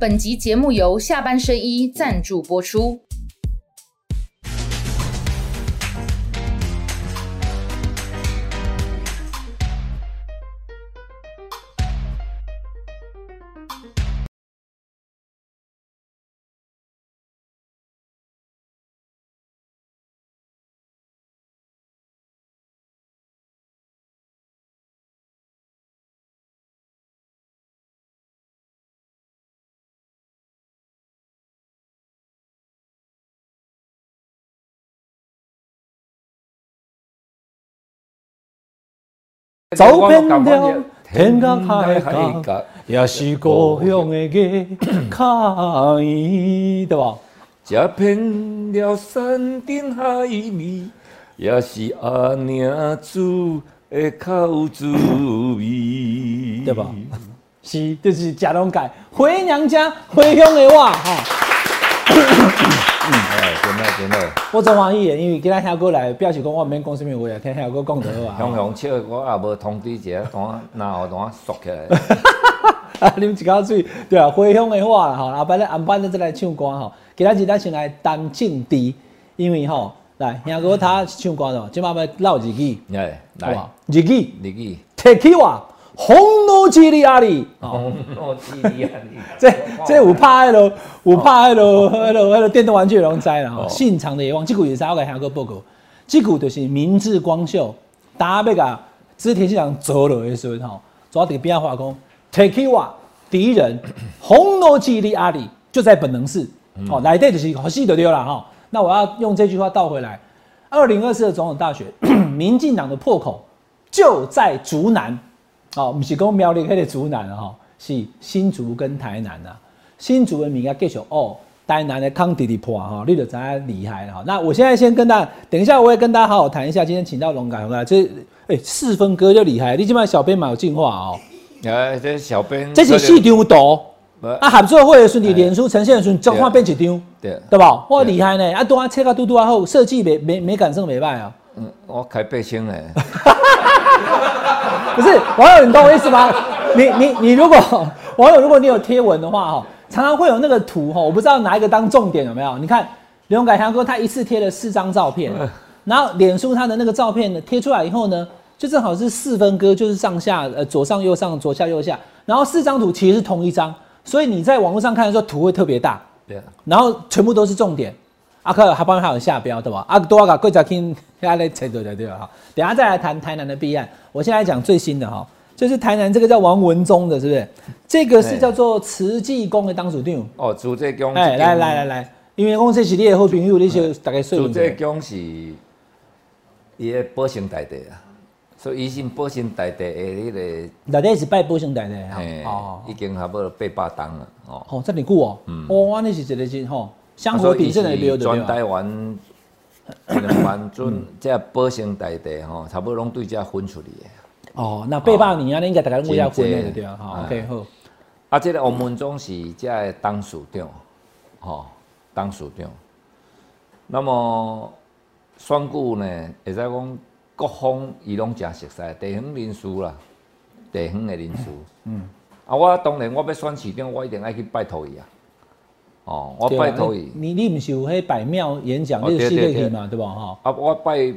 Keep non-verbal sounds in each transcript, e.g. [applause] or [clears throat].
本集节目由下半身衣赞助播出。走遍了天涯海角，也是故乡的家，[coughs] 可以对吧？走遍了山顶海味，也是阿娘煮的口滋味，对吧？是，就是食拢改回娘家回乡的话哈。嗯，哎，真的真的。我真欢喜的，因为今仔听哥来，表示讲我免讲什么话啊，听听哥讲就好啊。雄雄笑，我也无通知一下，等然后等缩起来。[laughs] 啊，啉一口水，对啊，回乡的话啦，吼，后摆咧暗班咧再来唱歌吼。今仔日咱先来谈政治，因为吼，来兄哥他唱歌咯，即摆要唠日语，哎，来，日语，日语，Take you 啊。红罗基利亚里，红罗基利亚里，[laughs] 这这有拍迄落，有拍迄落，迄落迄落电动玩具拢知啦吼。信长的野望，这句是啥？我给下个报告，这句就是明治光秀，打要甲织田信长走落的时候吼，抓这个边化工，take you 啊，敌人红罗基利亚里就在本能寺，哦，来对就是好戏的丢了哈。那我要用这句话倒回来，二零二四的总统大选，[coughs] 民进党的破口就在竹南。哦，不是讲苗栗迄个竹南啊，是新竹跟台南啊。新竹的名啊继续哦，台南的康迪迪破哈，你就知影厉害了哈。那我现在先跟大家，等一下我会跟大家好好谈一下。今天请到龙岗来，这哎四分哥就厉害，你起码小编蛮有进化哦。哎，这小编这是四张图，啊合作会的顺利，脸书呈现的顺转换变一张，对对吧？哇厉害呢，啊拄啊切个嘟嘟啊后设计美美美感上美败啊。嗯，我开背心嘞。[laughs] 不是网友，你懂我意思吗？你 [laughs] 你你，如果网友，如果你有贴文的话哈，常常会有那个图哈，我不知道哪一个当重点有没有？你看刘改强哥他一次贴了四张照片，然后脸书他的那个照片呢贴出来以后呢，就正好是四分割，就是上下呃左上右上左下右下，然后四张图其实是同一张，所以你在网络上看的时候图会特别大，对，然后全部都是重点。阿克还帮还有下标对吧？阿多阿个贵家听下来猜对对对哈。等下再来谈台南的弊案。我先来讲最新的哈，就是台南这个叫王文忠的，是不是？这个是叫做慈济宫的当主长。哦，慈济宫。哎，来来来来，因为公司是你的好朋友，你就大概说。慈济宫是伊的保生大帝啊，所以伊是保生大帝的迄个。大帝是拜保生大帝哈。哦，已经差不多八百档了哦。哦，这么久哦。嗯。哇，那是一个真吼。香火鼎盛的庙的全 [coughs] 台湾两万尊这保生大帝吼，差不多拢对这分出去的。哦，那八百年啊，应该大家拢要分的对啊。好，OK 好。啊，这个王文忠是这当属长，吼，当属长。那么选举呢，会使讲各方伊拢诚熟悉，地方人士啦，地方的人士。嗯。啊，我当然我要选市长，我一定爱去拜托伊啊。哦，我拜托伊。你你毋是有迄百庙演讲那个系列去嘛，对吧？吼。啊，我拜一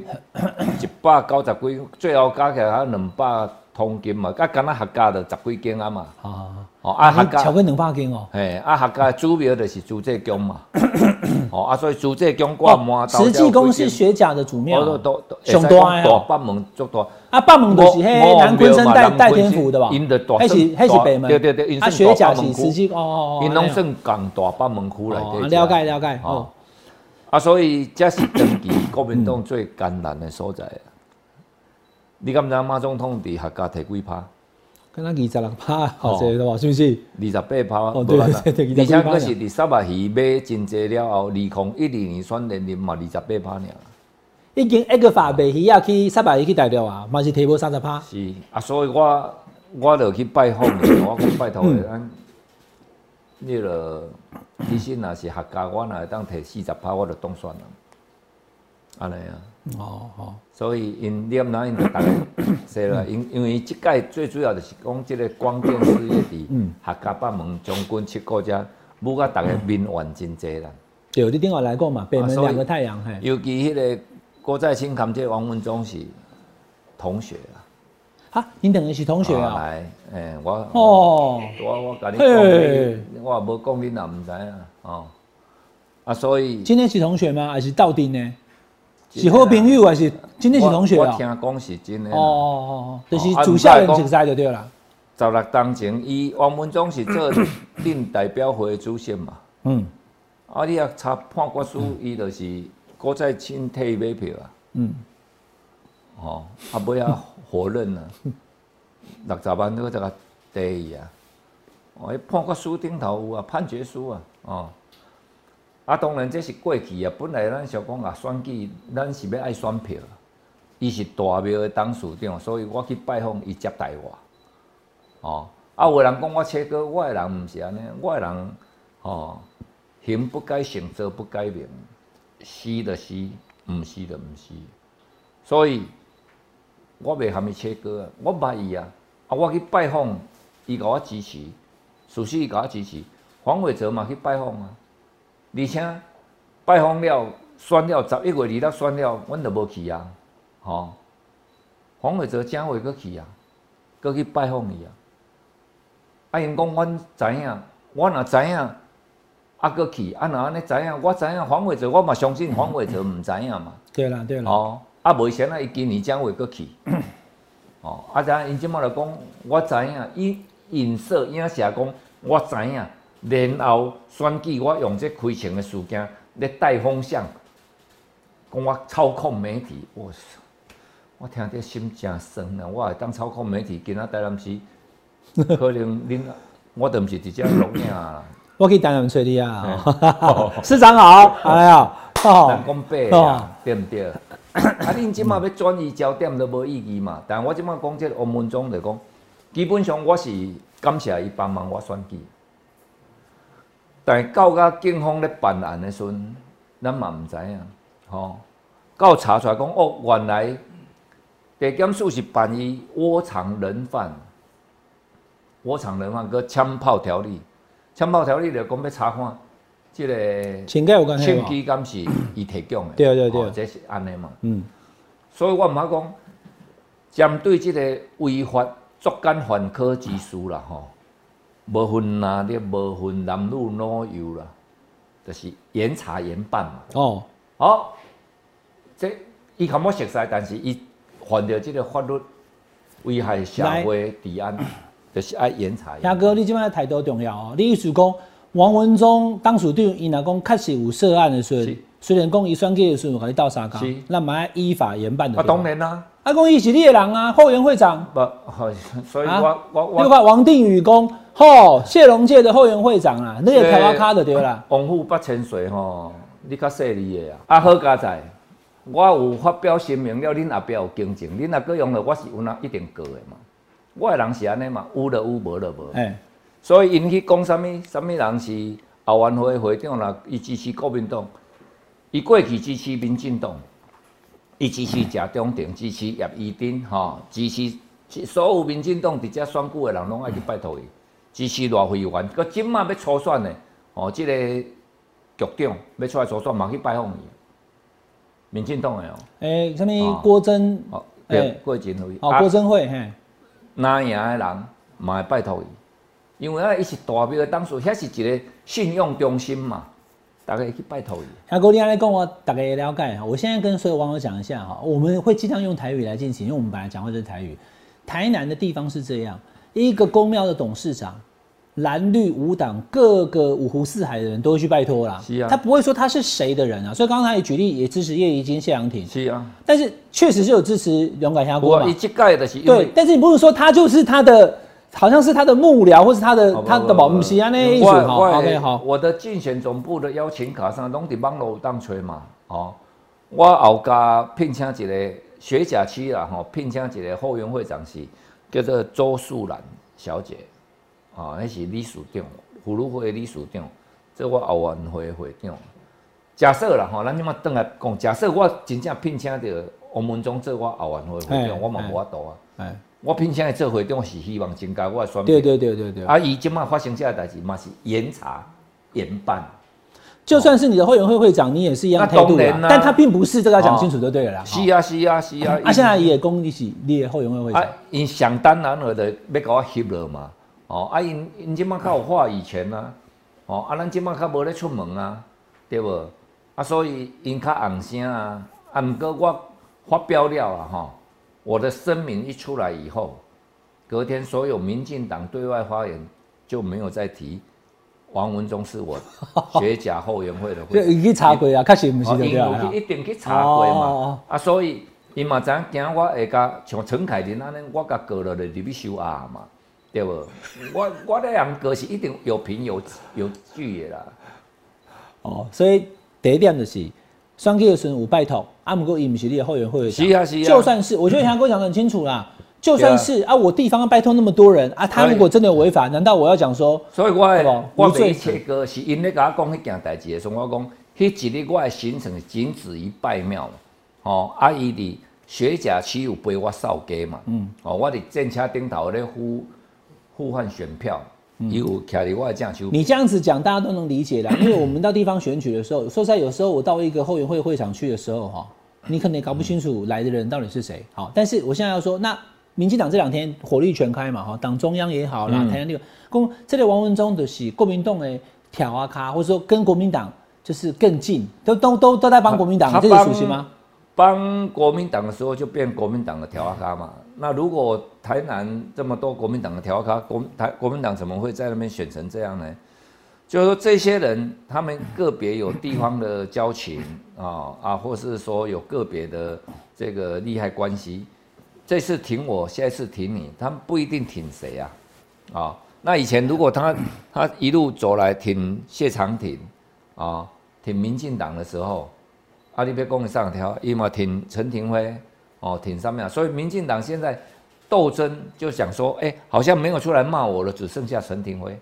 百九十几，最后加起来还两百通金嘛，啊，敢若合家就十几间啊嘛。啊哦，啊客家超过两百间哦。嘿，啊客家主庙就是朱济宫嘛。[coughs] 哦，啊，所以朱济宫挂满。慈济宫是学甲的主庙。都都上大大北门足大。啊，北门就是迄南昆山代代天府的吧？迄是迄是北门。对对对，啊，学甲是慈济哦哦哦。因拢算港大北门区来的。了解了解哦。啊，所以这是登记国民党最艰难的所在。你敢知马总统伫客家摕几趴？跟他二十六趴，好些的话，是不是？二十八趴，哦对，而且佫是二三八鱼买真济了后，二零一二年选连任嘛，二十八趴尔。已经一个发卖鱼啊，去三百鱼去大陆啊，嘛是提无三十趴。是啊，所以我我就去拜访，[coughs] 我去拜托咱，你了，其实若是客家，我若会当摕四十趴，我就当选了。安尼啊。哦哦，所以因念哪因就大家 [coughs] 说啦，因因为即届最主要就是讲即个光电事业伫客家北门将军七国遮，舞甲大家民怨真济啦。对，你顶我来过嘛，北门两个太阳，嘿，尤其迄个郭在清含这王文忠是同学啊。哈，你等于是同学啊？来，诶，我哦，我我甲你嘿讲，我也无讲你也毋知影哦。啊，所以今天是同学吗？还是到底呢？是好朋友还是真的是同学啊？我我听讲是真的哦啦。哦哦，就是主校人熟悉就对了。十六当前，伊王文忠是做 [coughs] 恁代表会的主席嘛。嗯啊，你若查判决书，伊就是郭在清替伊买票啊。嗯，哦，啊尾啊否认啊，[laughs] 六十万都这个第伊啊。哦，迄判决书顶头有啊，判决书啊，哦。啊，当然这是过去啊，本来咱想讲啊，选举咱是要爱选票，伊是大庙的董事长，所以我去拜访伊接待我。哦，啊，有的人讲我切割，我的人毋是安尼，我的人哦，行不该行，则不该名，是的是，毋是的毋是，所以我袂含伊切割啊，我捌伊啊，啊，我去拜访，伊甲我支持，属实伊甲我支持，黄伟哲嘛去拜访啊，而且拜访了，选了十一月二日选了，阮就无去啊，吼、黄伟哲正月佫去啊，佫去拜访伊啊。啊，因讲阮知影，我若知影，啊，佫去，啊，若安尼知影，我知影黄伟哲，我嘛相信黄伟哲毋知影嘛。对啦对啦，哦，啊，无啥啊，伊今年正月佫去。哦，啊，然因即马就讲，我知影，伊影射影射讲，我知影，然后选举我用这开枪的事件咧带风向，讲我操控媒体，我我听得心真酸啊！我会当操控媒体，今仔台南市 [laughs] 可能恁我都毋是直接录影啦，我可以担任催你啊 [laughs] 哦。市长好，哎呀，讲白哦啊，对毋对？[coughs] 啊，恁即马要转移焦点都无意义嘛。但我即马讲这个王文忠就讲，基本上我是感谢伊帮忙我选举，但到甲警方咧办案的时阵，咱嘛毋知影，吼、到查出来讲，哦，原来地检署是办伊窝藏人犯，窝藏人犯个枪炮条例，枪炮条例就讲要查看即、个。请该有关系枪是伊提供的，对对对。哦这是安尼嘛。嗯，所以我毋捌讲，针对即个违法作奸犯科之事啦，吼，无分男女，无分男女老幼啦，就是严查严办嘛。哦，好、这伊较我熟悉，但是伊犯着即个法律危害社会治安，[clears throat] 就是爱严查严办。亚哥，你即摆态度重要哦。你意思讲，王文忠当署长，伊若讲确实有涉案的时候是，虽然讲伊选举的时候甲你斗相共是，那嘛要依法严办的。啊，当。然啦、啊，讲伊是你的人啊，后援会长。不，好 [laughs] 所以啊我我我你看王定宇讲，吼，谢龙介的后援会长啊，那个台湾卡的对啦。王府八千岁吼，你较细腻的啊。啊，好佳在，我有发表声明了，恁后壁有更正，恁若搁用了，我是有那一定过的嘛。我的人是安尼嘛，有就有，无就无。哎，所以因去讲啥物，啥物人是后援会会长啦，伊支持国民党，伊过去支持民进党，伊支持谢中定，支持叶宜丁，吼、支持所有民进党伫遮选举的人拢爱去拜托伊，支持赖慧员，佮即马要初选的，哦，即、个局长要出来初选嘛去拜访伊，民进党的哦，诶，什么哦。郭真，哦，哎对，郭真辉，哦，郭真慧，嘿，拿赢的人嘛会拜托伊，因为啊，伊是大庙的当属，遐是一个信用中心嘛，大家会去拜托伊。亚哥，你来跟我大概了解哈。我现在跟所有网友讲一下哈，我们会尽量用台语来进行，因为我们本来讲话就是台语。台南的地方是这样，一个公庙的董事长，蓝绿五党各个五湖四海的人都会去拜托啦。是啊他不会说他是谁的人啊。所以刚刚他也举例，也支持叶宜金、谢阳廷，是啊，但是确实是有支持勇敢下锅嘛不过伊。即届就是对，但是你不能说他就是他的，好像是他的幕僚，或是他的哦他的保姆西安那一我组哈。OK 好，我的竞选总部的邀请卡上拢伫网络有当吹嘛，哦，我后加聘请一个学甲区啦，吼，聘请一个后援会长是叫做周素兰小姐，啊、那是理事长，妇女会的理事长，这我后援会的会长，假设啦吼，咱即马倒来讲，假设我真正聘请着王文忠做我后援会会哎长，我嘛哎无法度啊。哎，我平常的做会长是希望增加我的选对票。对对对对。啊，伊即卖发生这个代志嘛是严查严办。就算是你的会员会会长，你也是一样态度的那当然，啦但他并不是这个要讲清楚就对了啦。是啊是啊是啊。啊，现在也讲你是你的会员会会长啊，，因想当然尔的要甲我翕了嘛。哦，啊因因即马较有话语权啊。哦，啊咱即马较无咧出门啊，对无？啊，所以因较红声啊。啊，毋过我发表了啊，吼，我的声明一出来以后，隔天所有民进党对外发言就没有再提王文忠是我学甲后援会的就会长。[laughs] 已经查过啊，确实不是哦，对因有了去一定去查过嘛，哦啊，所以伊嘛知影惊我会甲像陈凯琳安尼，我甲过落来入去收押嘛，对无？我我咧人告是一定有凭有有据的啦。[laughs] 哦，所以第一点就是选举的时候有拜托，啊，不过伊不是你的后援会会长，是啊是啊。就算是我觉得杨哥讲的很清楚啦，就算是啊，我地方要拜托那么多人啊，他如果真的有违法，难道我要讲说，所以我的我无罪袂切割，是因咧甲我讲迄件代志的时候，我讲迄一日我的行程仅止于拜庙，哦，啊伊伫学甲区有陪我扫街嘛，嗯，哦，我伫战车顶头咧呼呼唤选票，伊、有徛伫我的正手。你这样子讲，大家都能理解的，因为我们到地方选举的时候，说实在，有时候我到一个后援会会场去的时候，哈，你可能也搞不清楚来的人到底是谁。好，但是我现在要说，那民进党这两天火力全开嘛，哈，党中央也好啦，台湾那个公这类王文忠的是国民党的挑啊卡，或者说跟国民党就是更近，都都都都在帮国民党，这个他帮属实吗？帮国民党的时候就变国民党的调阿卡嘛。那如果台南这么多国民党的调咖，国台国民党怎么会在那边选成这样呢？就是说这些人，他们个别有地方的交情啊啊，或是说有个别的这个利害关系。这次挺我，下一次挺你，他们不一定挺谁啊啊。那以前如果他他一路走来挺谢长廷啊，挺民进党的时候，啊，你别讲上条，伊嘛挺陈廷辉，哦，挺上面，所以民进党现在斗争就想说，哎、好像没有出来骂我了，只剩下陈廷辉。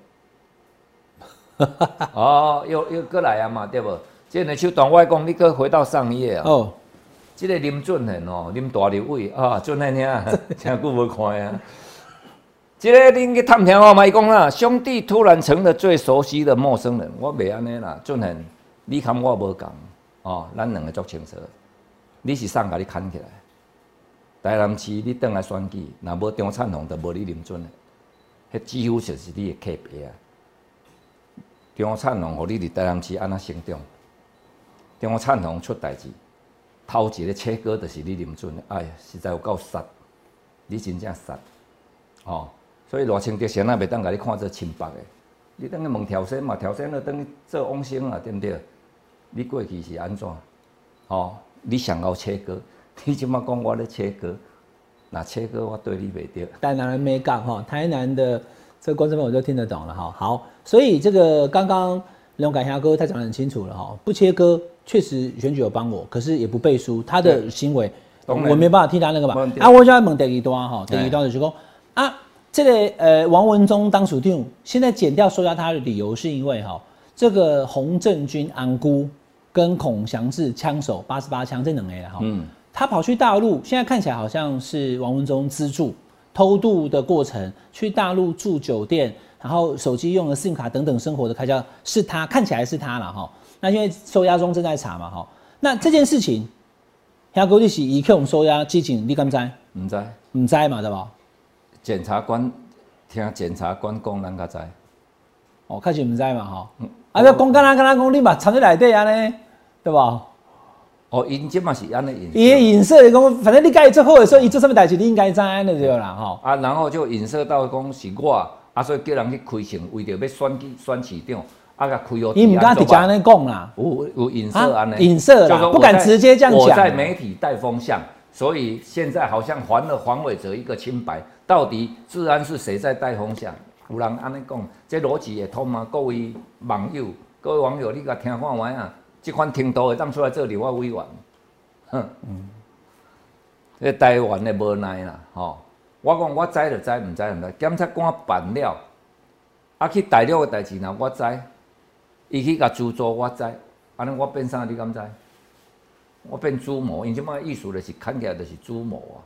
[laughs] 哦，又又过来啊嘛，对不？这个手段我讲，你搁回到上一页啊。哦，这个林俊贤哦，林大立伟啊，俊贤兄，[laughs] 真久无看啊。这个恁去探听我嘛，伊讲啦，兄弟突然成了最熟悉的陌生人。我袂安尼啦，俊贤，你看我无共哦，咱两个足清楚。你是上甲你牵起来，台南市你倒来选举，若无张灿宏，就无你林俊贤，迄几乎就是你的客别啊。张灿宏，互你伫台南市安那成长，张灿宏出代志。头一个切割就是你林俊的，哎呀，实在有够杀，你真正杀，哦，所以赖清德先啊袂当甲你看做清白的，你等去问条线嘛，条线了等于做往生啊，对不对？你过去是安怎？哦，你想要切割，[laughs] 你即马讲我咧切割，那切割我对你袂对。台南人没港哈，台南的这个观众朋友就听得懂了哈。好，所以这个刚刚龙改霞哥他讲得很清楚了哈，不切割确实选举有帮我，可是也不背书，他的行为我没办法替他那个嘛没问。题啊，我就要问第二段哈，第哎二段就是讲啊，这个呃王文忠当属定，现在减掉收押他的理由是因为哈，这个洪正军安姑跟孔祥志枪手八十八枪这两个了哈。嗯，他跑去大陆，现在看起来好像是王文忠资助偷渡的过程，去大陆住酒店，然后手机用了 SIM 卡等等生活的开销是他，看起来是他了哈。那因为收押中正在查嘛哈，那这件事情，遐哥你是以去用收押之前你敢知？唔知唔知嘛对吧？检察官听检察官讲，咱较知。哦，开始唔知嘛哈。啊，要讲干啦干啦讲，你嘛藏在内底安尼，对吧？哦，因即嘛是安尼影伊的影射讲，反正你该做好的时候，伊做什么代志你应该知安尼对啦吼。啊，然后就影射到讲是我，啊，所以叫人去开城，为着要选举选市长，啊，甲开哦。伊毋敢直接安尼讲啦。有有影射啊安尼，影射啦不敢直接这样讲我在媒体带风向，所以现在好像还了黄伟哲一个清白。到底治安是谁在带风向？有人安尼讲，这逻辑会通吗？各位网友，各位网友，你甲听看完啊！这款听道会当出来做立法委员，哼，嗯，这台湾的无奈啦，吼、我讲我知就知，毋知毋知。检察官办了，啊去大陆的代志若我知，伊去甲资助我知，啊安尼我变啥你敢知？我变主谋，因即摆意思就是看起来就是主谋啊。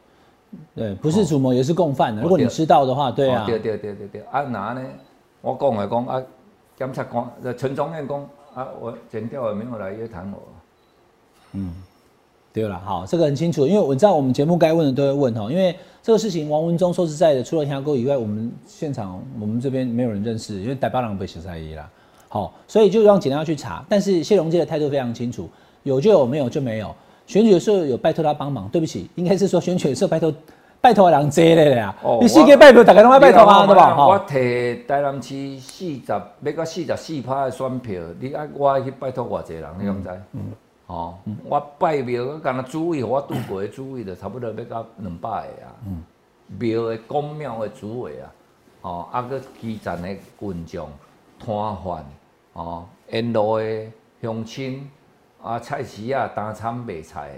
对，不是主谋也是共犯的。如果你知道的话，对啊，对对对对对。啊，那呢？我讲来讲啊，检察官陈忠燕讲啊，我剪掉了没有来约谈我。嗯，对了，好，这个很清楚，因为我知道我们节目该问的都会问哈，因为这个事情王文忠说实在的，除了香沟以外，我们现场我们这边没有人认识，因为台巴郎被写在一啦。好，所以就让警察去查，但是谢荣基的态度非常清楚，有就有，没有就没有。选举的时候有拜托他帮忙，对不起，应该是说选举的时候拜托拜托人多的呀。你四个拜托，大家拢爱拜托啊，对吧？我摕台南市四十要到四十四趴的选票，你爱我去拜托偌济人，你敢知？嗯，哦，我拜庙，我干那主委，我拄过的主委就差不多要到两百个啊。嗯，庙的公庙的主委啊，哦，啊个基层的群众摊贩，哦，沿路的乡亲。啊，菜市啊，当产卖菜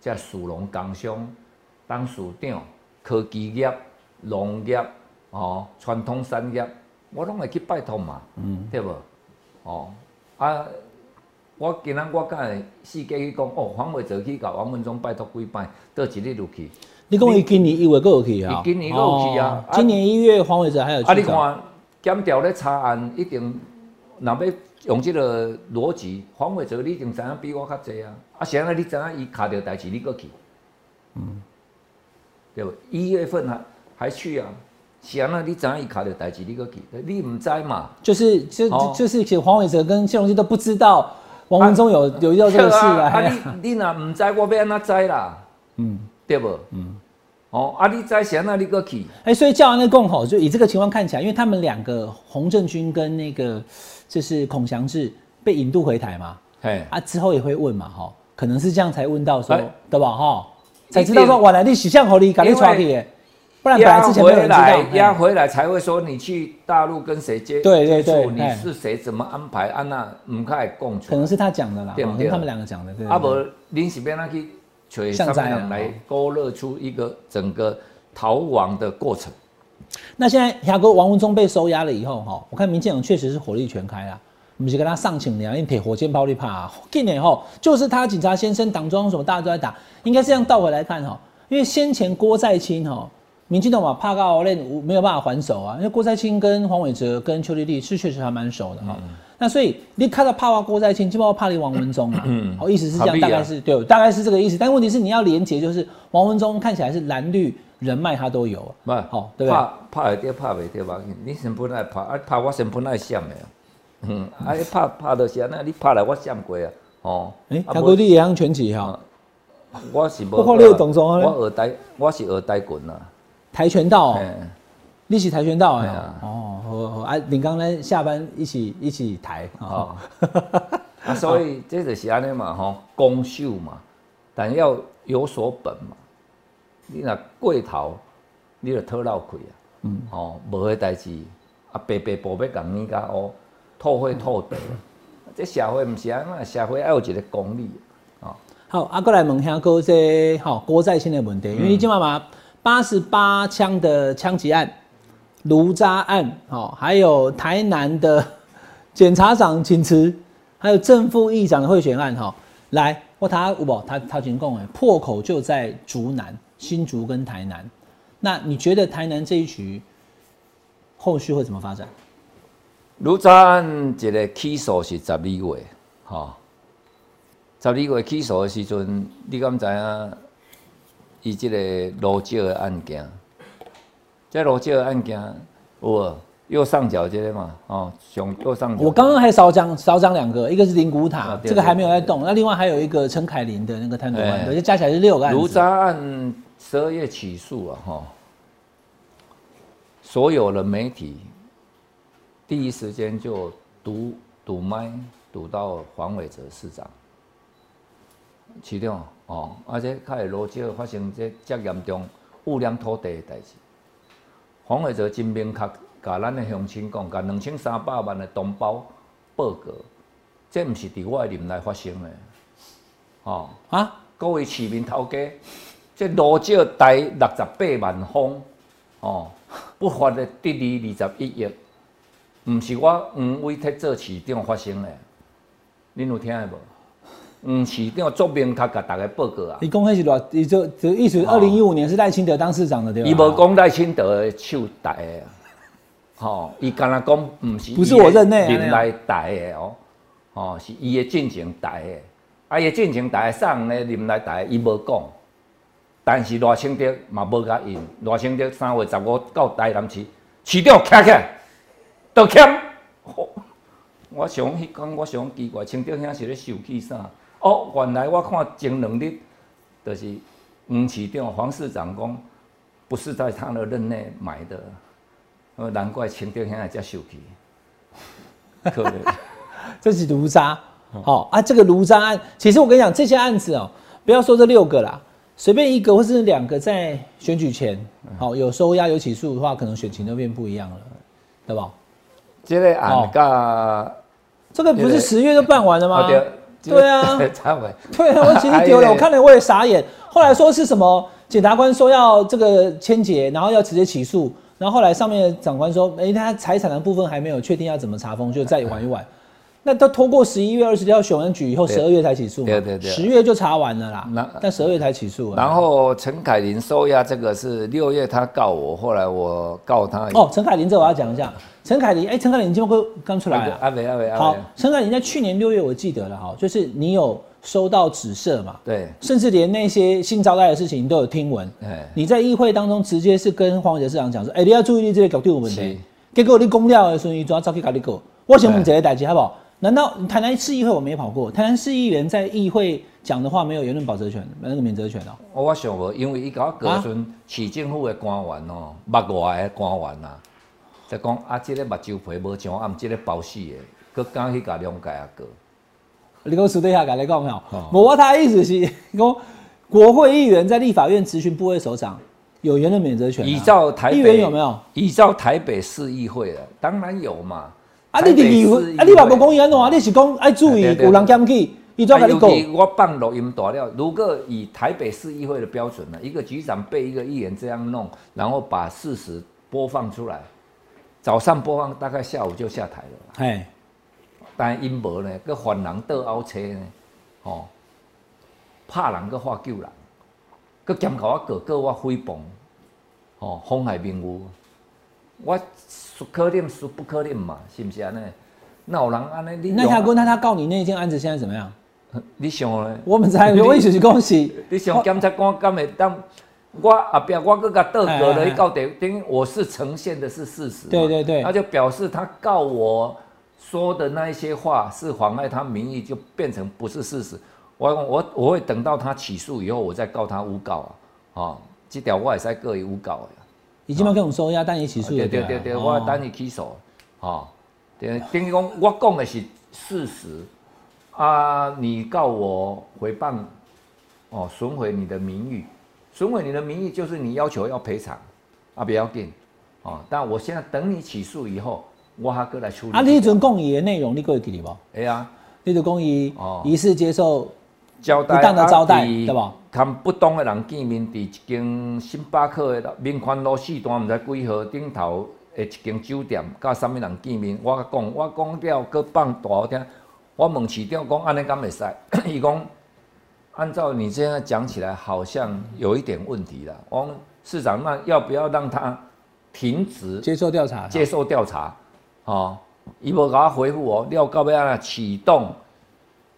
的，即属龙工商、当市长、科技业、农业、哦，传统产业，我拢会去拜托嘛，嗯对无？哦，啊，我今仔我敢会四界去讲，哦，黄伟哲去甲王文忠拜托几摆，倒一日就去。你讲伊今年一月过有去啊？伊今年有去啊？今年一月黄伟哲还有去。啊，你看检调咧查案，一定若要。用即个逻辑，黄伟哲你经知影比我较济啊！啊，是安尼你知影伊卡着代志，你搁去，嗯，对不？一月份还还去啊？是安尼你怎样一卡着代志，你搁去？你唔知嘛？就是就就是，其实黄伟哲跟谢龙基都不知道王文忠有有遇到这个事啊！啊，你你若唔知，我要安怎知啦？嗯，对不？嗯，哦，啊，你知是安尼你搁去？哎，所以叫安那共吼，就以这个情况看起来，因为他们两个洪正军跟那个。就是孔祥志被引渡回台嘛，哎啊之后也会问嘛，哈，可能是这样才问到说，对吧，哈，才知道说，原来你是向合理，赶紧抓去，不然本来之前没有人知道，押回来才会说你去大陆跟谁接对对对，你是谁怎么安排，安娜唔开共处，可能是他讲的啦，对对？他们两个讲的，对。啊不，临时边那去找上面来勾勒出一个整个逃亡的过程。那现在牙哥王文忠被收押了以后，哈，我看民进党确实是火力全开啦，我们就跟他上请两，因为铁火箭炮力怕，近年后就是他警察先生党中央什么大家都在打，应该这样倒回来看哈，因为先前郭在清哈，民进党嘛怕到练没有办法还手啊，因为郭在清跟黄伟哲跟邱丽丽是确实还蛮熟的哈，那所以你看到怕哇郭在清，基本上怕你王文忠啊，好 [clears throat] 意思是这样，大概是对，大概是这个意思，但问题是你要连结，就是王文忠看起来是蓝绿。人脉他都有，不好，对不对？拍拍会掉，怕袂掉吧？你先本来拍，啊怕我先本来闪的，嗯，啊你拍拍到是安尼，你拍来我闪过啊，哦。诶，阿哥你也样拳击吼？我是无。我看你有动作啊。我学台，我是学跆拳啊。跆拳道。你是跆拳道哎呀。哦，好好啊，你刚才下班一起一起抬啊。啊，[laughs] 所以这就是安尼嘛，吼，攻守嘛，但要有所本嘛。你若过头，你就讨老亏啊！嗯，哦，无迄代志，啊，白白白白共你甲哦，吐血吐地，这社会毋是安那，社会要有一个公理啊。好，啊，过来问下哥这好郭在清的问题，因为你今妈妈八十八枪的枪击案、卢渣案，哦，还有台南的检察长请辞，还有正副议长的贿选案，哈，来，我他有无？他他先讲诶，破口就在竹南。新竹跟台南，那你觉得台南这一局后续会怎么发展？卢渣案一个起诉是十二月，哈，十二月起诉的时阵，你敢知影？伊这个罗椒的案件，这罗椒的案件，有右上角这个嘛，哦，上右上角。我刚刚还少讲少讲两个，一个是灵谷塔，这个还没有在动，那另外还有一个陈凯琳的那个贪渎案，就加起来是六个案子。卢渣案。十二月起诉啊，哈！所有的媒体第一时间就堵堵麦，堵到黄伟哲市长，市长哦，而且开始罗州发生这这严重污染土地的代志。黄伟哲真明确，甲咱的乡亲讲，甲两千三百万的同胞报告，这毋是伫我的任内发生的，哦啊，各位市民头家。这罗少贷六十八万方，哦，不法的得利二十一亿，毋是我黄伟特做市长发生的，恁有听无？嗯，市长作明确甲大家报告啊。伊讲迄是偌，伊就就意思，二零一五年是赖清德当市长的对吧？伊无讲赖清德的手台的啊，吼，伊敢若讲毋是，不是我任内啊任内大的哦，吼是伊的进程台的，啊伊的进程大的上呢任内大的伊无讲，但是赖清德嘛无甲应，赖清德三月十五到台南市市长徛起来，道歉。吼我想迄讲，我想奇怪，清德兄是咧受气啥？哦，原来我看前两日，就是黄市长、黄市长讲，不是在他的任内买的，呃，难怪清德兄也遮受气，可能 [laughs] 这是卢渣，好、啊，这个卢渣案，其实我跟你讲，这些案子哦、不要说这六个啦，随便一个或是两个在选举前，好、有收押有起诉的话，可能选情都变不一样了，对吧？这个案甲这个不是十月就办完了吗？哦对对啊。对啊，我其实丢了，我看了我也傻眼。后来说是什么？检察官说要这个签结，然后要直接起诉，然后后来上面的长官说，哎、他财产的部分还没有确定要怎么查封，就再玩一玩。那都拖过十一月二十六号选完举以后，十二月才起诉嘛，对对对十月就查完了啦那，但十二月才起诉啊。然后陈凯琳收押这个是六月他告我，后来我告他。哦，陈凯琳这我要讲一下，陈凯琳，哎、陈凯琳今天会刚出来啊？阿伟阿伟阿好伟，，陈凯琳在去年六月我记得了哈，就是你有收到指示嘛，对，甚至连那些性招待的事情你都有听闻。哎，你在议会当中直接是跟黄伟哲市长讲说，哎、你要注意你这个角度有问是题。结果你公料的时候，你主要照去搞你讲。我想问一个代志好不好？难道台南市议会我没跑过？台南市议员在议会讲的话没有言论保责权，那个免责权哦、我想无，因为伊甲我告阵市政府的官员哦，目外的官员啊，就讲啊，即、个目睭皮无像俺即个包死的，佮敢去甲谅解啊哥。你跟我私底下甲你讲没有哦？我我他的意思是讲，国会议员在立法院咨询部会首长有言论免责权、啊。依照台北议员有没有？依照台北市议会的，当然有嘛。啊，你伫议会，啊，你嘛无讲伊安怎啊？你是讲爱注意有人检举，伊怎啊跟你讲？我放录音大了，如果以台北市议会的标准呢，一个局长被一个议员这样弄，然后把事实播放出来，早上播放，大概下午就下台了。哎，但因无呢，个犯人倒后车呢，吼、拍人佮发救人，个兼甲我哥哥我诽谤，吼、妨害名誉，我说可能说不可能嘛，是毋是安尼？那有人安尼？你那他告你那件案子现在怎么样？你想呢？我们才我意思是恭喜。你想检察官敢会当？我后壁我搁甲倒告了，哎哎哎去告等等于我是呈现的是事实嘛，对对对那就表示他告我说的那一些话是妨碍他名誉，就变成不是事实。我我我会等到他起诉以后，我再告他诬告啊，啊，这条我也使告伊诬告的。已经要跟我们收押，但也起诉了。对对对对，啊我等伊起诉，吼，对，等于讲我讲的是事实。啊，你告我诽谤，哦，损毁你的名誉，损毁你的名誉就是你要求要赔偿，啊，不要紧，哦，但我现在等你起诉以后，我还过来处理。啊，你迄阵讲伊的内容，你各会记得无？哎呀，你就讲伊哦。疑似接受招待啊伫对吧跟不懂的人见面，伫一间星巴克的民权路四段，毋知几号顶头的一间酒店，甲啥物人见面？我甲讲，我讲了，搁放大好听。我问市长讲，安尼敢会使？伊讲，按照你这样讲起来，好像有一点问题了。我讲市长，那要不要让他停止接受调查，接受调查，哦，伊无甲我回复我，要到尾啊启动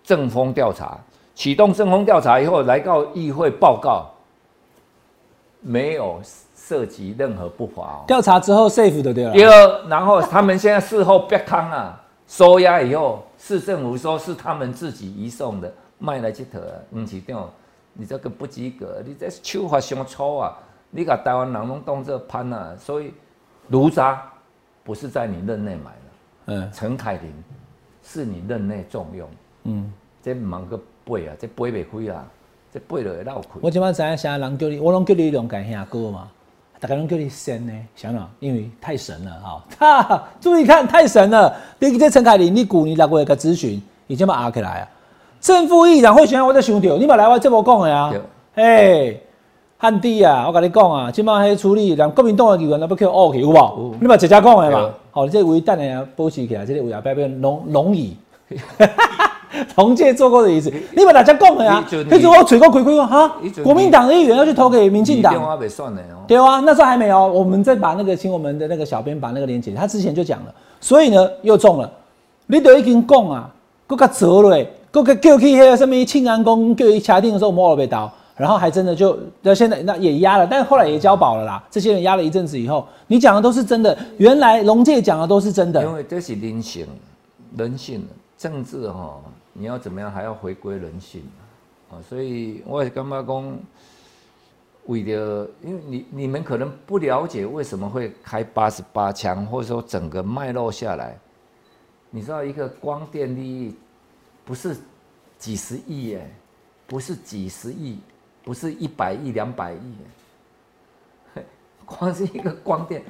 正风调查，启动正风调查以后来到议会报告，没有涉及任何不法哦。调查之后 safe 的对了。第二，然后他们现在事后逼坑啊，收押以后，市政府说是他们自己移送的，卖来这头啊，吴市长，你这个不及格，你这手法上粗啊，你把台湾人拢当作潘啊，所以卢渣不是在你任内买的，嗯陈凯琳是你任内重用，嗯，这忙个背啊，这背袂开啊，这背落会落开。我今晚知影啥人叫你，我拢叫你龙感兄哥嘛，大家拢叫你神呢，想想，因为太神了哈、哈，注意看，太神了。你这陈凯琳，你旧年六月个咨询，已经把压起来啊。正副议长会选我在想到，你嘛来我这么讲的啊对。哎，汉弟啊，我甲你讲啊，今晚迄处理，连国民党的议员都要去恶去，有无有？你嘛直接讲的对嘛。好，这位等下保持起来，这个位也不要变龙龙椅。[laughs] 同届做过的椅子，你把大家讲的啊，可是我嘴过鬼鬼说哈国民党的议员要去投给民进党电，话没算的哦。对啊，那时候还没有，我们再把那个请我们的那个小编把那个连接，他之前就讲了，所以呢又中了，你都已经讲啊，搁甲折了，搁甲叫去迄个什么庆安宫叫伊掐定的时候摸了被刀，然后还真的就那现在那也压了，但是后来也交保了啦。这些人压了一阵子以后，你讲的都是真的，原来龙介讲的都是真的因，为这是人性，人性政治哈、你要怎么样还要回归人性啊，所以我也感觉讲，为了因为你你们可能不了解为什么会开八十八枪，或者说整个脉络下来，你知道一个光电利益不是几十亿耶，不是几十亿，不是一百亿两百亿，[laughs] 光是一个光电。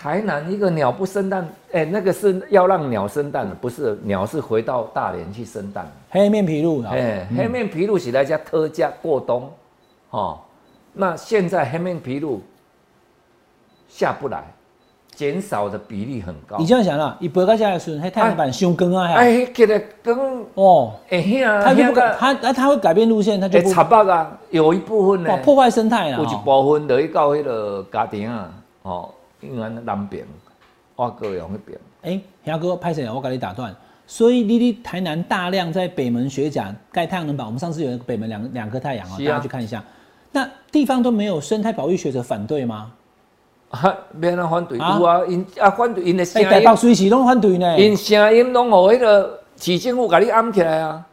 台南一个鸟不生蛋，哎、那个是要让鸟生蛋的，不是鸟是回到大连去生蛋。黑面皮鹭，哎、黑面琵鹭是来家特价过冬，哦，那现在黑面琵鹭下不来，减少的比例很高。你。这样想啦，一百个下的时，黑太阳板凶更啊，还哎，给他跟哦，哎呀，它就不改，那他那它会改变路线，它就插北啊，有一部分呢，破坏生态啊有，一部分就去到迄个家庭啊，哦，因为南边、我高雄那边。哎，霞哥，拍摄？我给你打断。所以，你你台南大量在北门学甲盖太阳能板，我们上次有一个北门两两颗太阳啊，大家去看一下。那地方都没有生态保育学者反对吗？啊，免人反对，啊有啊，因啊反对因的声哎，台北，随时都反对呢，因声音拢互迄个市政府甲你按起来啊。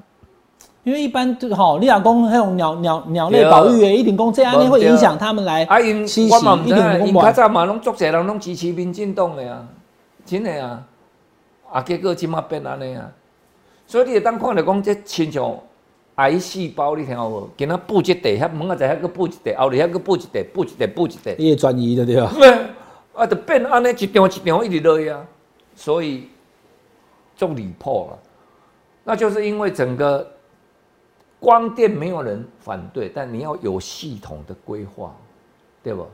因为一般就吼，你老公那种鸟鸟鸟类保育员一定讲这样对会影响他们来啊，因栖息，我嘛毋知影，一定讲因较早嘛拢足侪人拢支持民进党的啊，真的啊，啊，结果即马变安尼啊，所以你会当看着讲这亲像癌细胞，你听有无？今仔布一地，遐门啊在遐个布一地，后日遐个布一地，布一地，布一地。你也转移的对吧？[laughs] 啊，就变安尼一张一张一直落去啊，所以重离谱了。那就是因为整个光电没有人反对，但你要有系统的规划，对不？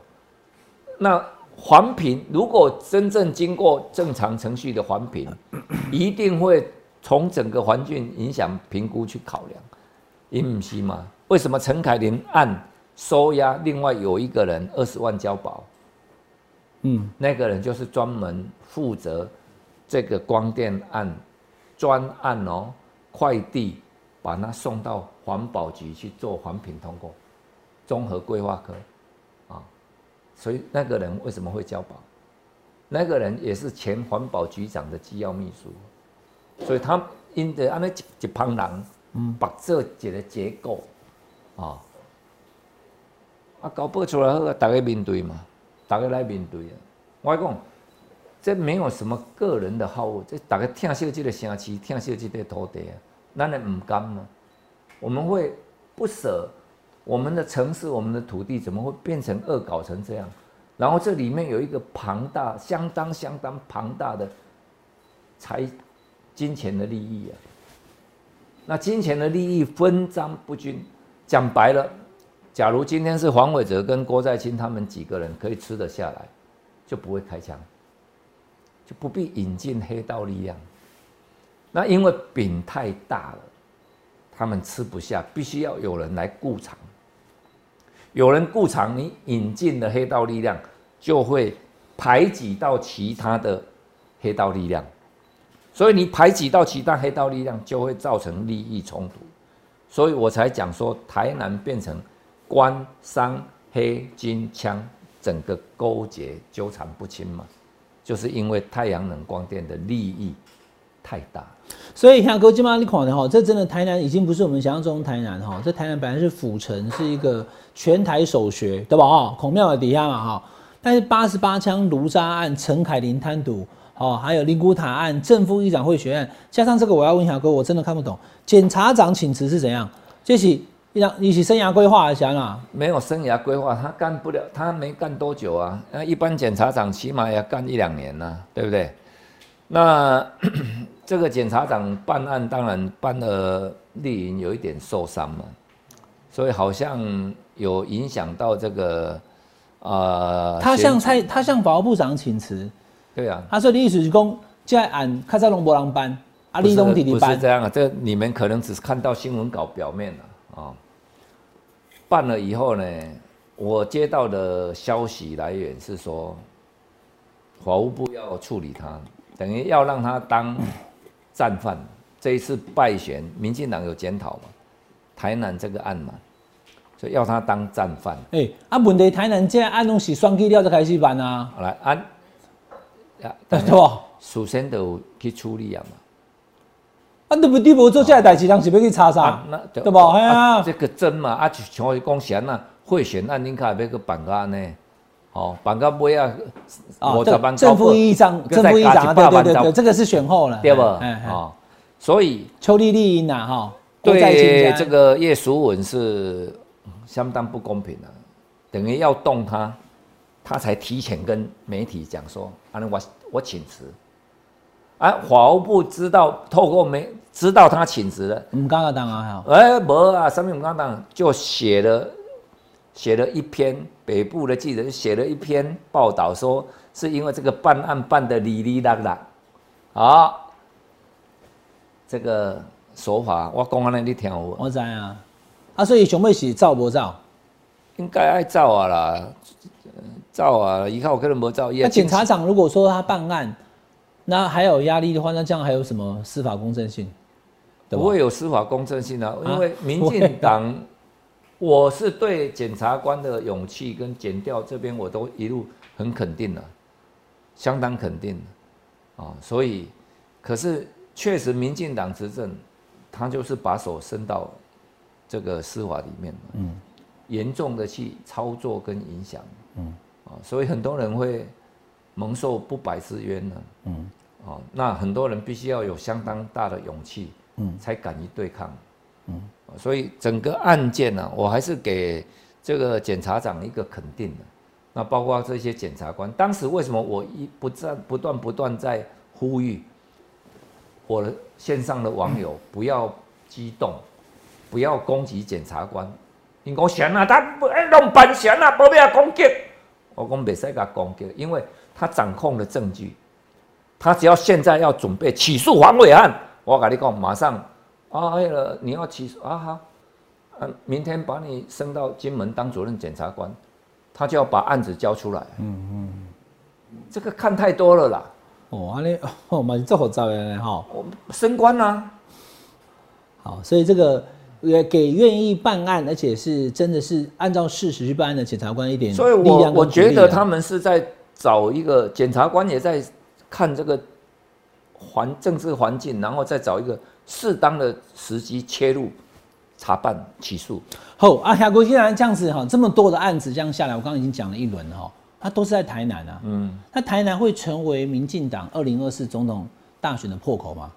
那环评如果真正经过正常程序的环评，[coughs] 一定会从整个环境影响评估去考量。因不是吗？为什么陈凯琳案收押，另外有一个人二十万交保？嗯，那个人就是专门负责这个光电案专案哦，快递把它送到环保局去做环评通过，综合规划科啊，所以那个人为什么会交保？那个人也是前环保局长的机要秘书，所以他因着安尼一一帮人，嗯，把这一个结构啊，啊搞不出来好啊，大家面对嘛。大家来面对啊！我讲，这没有什么个人的好恶，这大家听惜这个城市，听惜这个土地啊，咱的唔甘呢？我们会不舍我们的城市、我们的土地，怎么会变成恶搞成这样？然后这里面有一个庞大、相当相当庞大的财金钱的利益啊！那金钱的利益分赃不均，讲白了。假如今天是黄伟哲跟郭在清他们几个人可以吃得下来，就不会开枪，就不必引进黑道力量。那因为饼太大了，他们吃不下，必须要有人来顾场。有人顾场，你引进的黑道力量就会排挤到其他的黑道力量，所以你排挤到其他黑道力量，就会造成利益冲突。所以我才讲说，台南变成。官商黑金枪整个勾结纠缠不清嘛，就是因为太阳能光电的利益太大。所以像哥今嘛你看的哈，这真的台南已经不是我们想象中的台南哈，这台南本来是府城，是一个全台首学，对吧？哈，孔庙的底下嘛哈，但是八十八枪卢渣案、陈凯琳贪渎，哦，还有灵谷塔案、正副议长会学案，加上这个，我要问小哥，我真的看不懂，检察长请辞是怎样？这是。让一起生涯规划一下啊，没有生涯规划，他干不了，他没干多久啊。那一般检察长起码要干一两年呐、啊，对不对？那这个检察长办案，当然办了丽云有一点受伤嘛，所以好像有影响到这个呃。他向蔡，他向法务部长请辞。对啊，他说：“历史是讲，这案卡早拢无人办，啊，立东弟弟不是办这样啊，这你们可能只是看到新闻稿表面了啊。办了以后呢，我接到的消息来源是说，法务部要处理他，等于要让他当战犯。这一次败选，民进党有检讨嘛？台南这个案嘛，所以要他当战犯。哎、啊，问题台南这个案拢是选举了才开始办啊，好来按，啊，[laughs] 对不？首先都有去处理啊嘛。啊，你不？你无做这个代志，人是要去查啥啊，？那对不？哎呀，这个真嘛，啊，就像我讲闲啊，贿选案恁卡要去办个安尼，哦，办到尾啊，啊，五十万正副议长，再加正副议长啊，一百万对对对对，这个是选后了，对不？哦，所以邱丽丽赢呐，哈，对这个叶淑文是相当不公平的、等于要动他，他才提前跟媒体讲说，啊，那我我请辞。啊，法务部知道，透过媒知道他请辞了，唔敢个当啊，哈，哎，无啊，上面我刚刚就写了写了一篇，北部的记者就写了一篇报道，说是因为这个办案办的哩哩啦啦，好，这个手法我讲安尼你听有无？我知啊，啊，所以熊妹是照不照？应该爱照啊啦，呃照啊，以后可能无照。那检察长如果说他办案，那还有压力的话，那这样还有什么司法公正性？不会有司法公正性啊，啊因为民进党，我是对检察官的勇气跟检调这边我都一路很肯定的，相当肯定的啊，所以可是确实民进党执政，他就是把手伸到这个司法里面，嗯，严重的去操作跟影响，嗯，啊，所以很多人会蒙受不白之冤呢，嗯，啊，那很多人必须要有相当大的勇气，嗯，才敢于对抗，嗯，所以整个案件呢、我还是给这个检察长一个肯定的。那包括这些检察官，当时为什么我一不断不断不断在呼吁我的线上的网友不要激动，不要攻击检察官。因讲嫌啊，他哎弄办嫌啊，不要攻击。我讲袂使甲攻击，因为他掌控了证据，他只要现在要准备起诉黄伟汉，我跟你讲，马上啊，那个你要起诉啊好，啊，明天把你升到金门当主任检察官，他就要把案子交出来。嗯嗯，这个看太多了啦，哦，安尼哦，嘛是做好招的呢哈。我升官啊啦、好，所以这个也给愿意办案，而且是真的是按照事实去办案的检察官一点所以我我觉得他们是在找一个检察官也在看这个环政治环境，然后再找一个适当的时机切入查办起诉。好啊，夏国既然这样子哈，这么多的案子这样下来，我刚刚已经讲了一轮了哈，它都是在台南啊。嗯，那台南会成为民进党二零二四总统大选的破口吗？